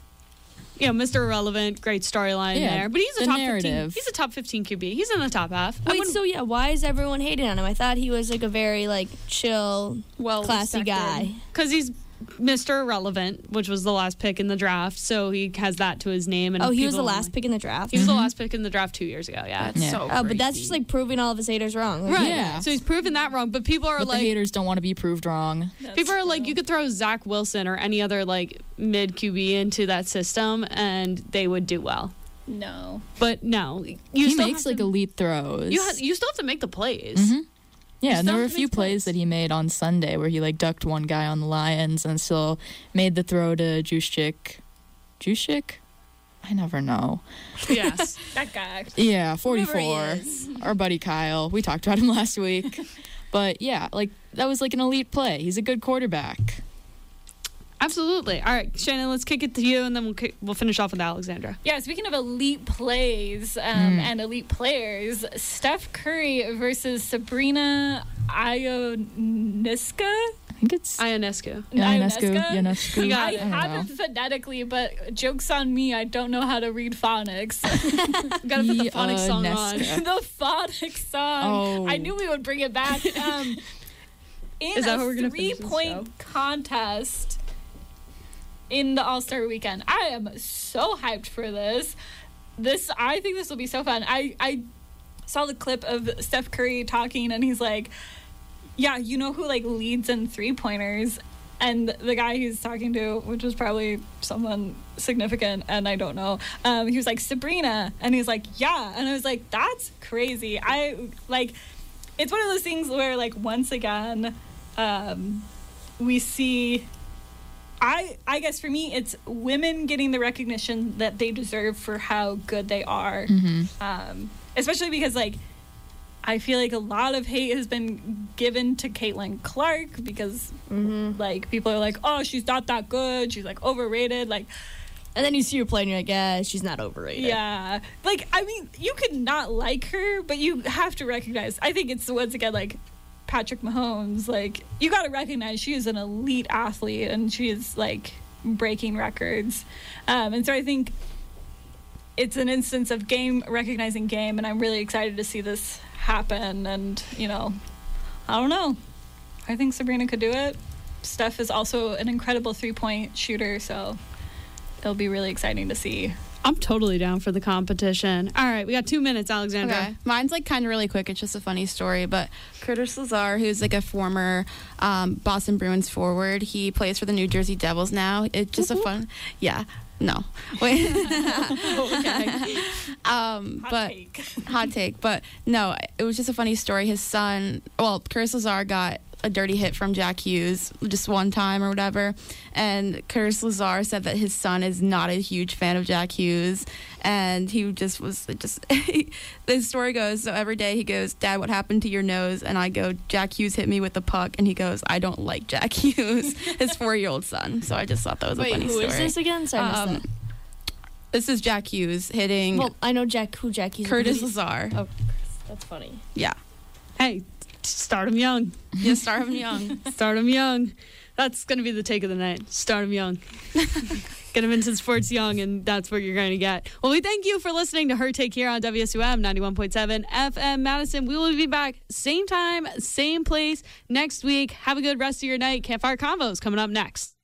Speaker 1: You know, Mr. Irrelevant, great storyline
Speaker 6: Yeah,
Speaker 1: there. But he's a top
Speaker 6: narrative.
Speaker 1: 15. He's a top 15 QB. He's in the top half.
Speaker 4: Wait, so yeah, why is everyone hating on him? I thought he was like a very like chill,
Speaker 3: Well,
Speaker 4: classy guy.
Speaker 1: Because he's Mr. Irrelevant, which was the last pick in the draft, so he has that to his name. And
Speaker 4: Oh, he was the
Speaker 1: people-
Speaker 4: last pick in the draft.
Speaker 1: He was the last pick in the draft two years ago. Yeah,
Speaker 5: That's
Speaker 6: Yeah.
Speaker 5: so
Speaker 4: Oh, but that's just like proving all of his haters wrong. Like,
Speaker 1: right.
Speaker 6: Yeah.
Speaker 1: So he's proven that wrong, but people are
Speaker 6: But
Speaker 1: like,
Speaker 6: the haters don't want to be proved wrong.
Speaker 1: people are like, you could throw Zach Wilson or any other like mid QB into that system, and they would do well.
Speaker 3: No.
Speaker 1: But no, you
Speaker 6: he
Speaker 1: still
Speaker 6: makes
Speaker 1: have
Speaker 6: like
Speaker 1: to,
Speaker 6: elite throws.
Speaker 1: you ha- you still have to make the plays.
Speaker 6: Mhm. Yeah, and there were a few plays
Speaker 1: plays.
Speaker 6: that he made on Sunday where he like ducked one guy on the Lions and still made the throw to Juszczyk. Juszczyk? I never know.
Speaker 1: Yes.
Speaker 3: That guy.
Speaker 6: Yeah, 44.
Speaker 4: is.
Speaker 6: Our buddy Kyle. We talked about him last week. but yeah, like that was like an elite play. He's a good quarterback.
Speaker 1: Absolutely. All right, Shannon, let's kick it to you, and then we'll kick, we'll finish off with Alexandra.
Speaker 3: Yeah, speaking of elite plays um, and elite players, Steph Curry versus Sabrina Ionescu.
Speaker 6: I think it's
Speaker 1: Ionescu.
Speaker 6: Ionescu.
Speaker 3: Ionescu?
Speaker 6: Ionescu.
Speaker 3: I.
Speaker 6: I
Speaker 3: have
Speaker 6: know.
Speaker 3: it phonetically, but jokes on me. I don't know how to read phonics.
Speaker 1: Gotta put the phonics song on.
Speaker 3: The phonics song.
Speaker 6: Oh.
Speaker 3: I knew we would bring it back. Um, in
Speaker 1: Is that
Speaker 3: a
Speaker 1: how we're gonna finish this
Speaker 3: three-point contest in the All Star Weekend, I am so hyped for this. This I think this will be so fun. I I saw the clip of Steph Curry talking, and he's like, "Yeah, you know who like leads in three pointers." And the guy he's talking to, which was probably someone significant, and I don't know, um, he was like Sabrina, and he's like, yeah, and I was like, that's crazy. I like, it's one of those things where like once again, um, we see. I I guess for me, it's women getting the recognition that they deserve for how good they are,
Speaker 6: Mm-hmm.
Speaker 3: um, especially because like I feel like a lot of hate has been given to Caitlin Clark because like people are like, oh, she's not that good. She's like overrated. Like,
Speaker 4: And then you see her play and you're like, yeah, she's not overrated.
Speaker 3: yeah, like I mean, you could not like her, but you have to recognize. I think it's once again like Patrick Mahomes. Like you got to recognize she is an elite athlete and she is like breaking records. Um, and so I think it's an instance of game recognizing game, and I'm really excited to see this happen. And you know, I don't know. I think Sabrina could do it. Steph is also an incredible three point shooter, so it'll be really exciting to see.
Speaker 1: I'm totally down for the competition. All right, we got two minutes, Alexandra.
Speaker 5: Okay. Mine's like kind of really quick. It's just a funny story. But Curtis Lazar, who's like a former um, Boston Bruins forward, he plays for the New Jersey Devils now. It's just a fun. Yeah. No. Wait. okay. Um, but hot take. But no, it was just a funny story. His son, well, Curtis Lazar got a dirty hit from Jack Hughes just one time or whatever. And Curtis Lazar said that his son is not a huge fan of Jack Hughes. And he just was just, the story goes so every day he goes, Dad, what happened to your nose? And I go, Jack Hughes hit me with the puck. And he goes, I don't like Jack Hughes, his four year old son. So I just thought that was
Speaker 4: Wait,
Speaker 5: a funny
Speaker 4: who
Speaker 5: story.
Speaker 4: is this again? Sorry, I missed um, that.
Speaker 5: This is Jack Hughes hitting
Speaker 4: Well, I know Jack who Jack Hughes.
Speaker 5: Curtis
Speaker 4: who's-
Speaker 5: Lazar.
Speaker 4: Oh, that's funny.
Speaker 5: Yeah.
Speaker 1: Hey, start him young.
Speaker 5: Yeah, start him young.
Speaker 1: start him young. That's going to be the take of the night. Start him young. get him into sports young, and that's what you're going to get. Well, we thank you for listening to Her Take here on WSUM 91.7 FM Madison. We will be back same time, same place next week. Have a good rest of your night. Campfire Convos coming up next.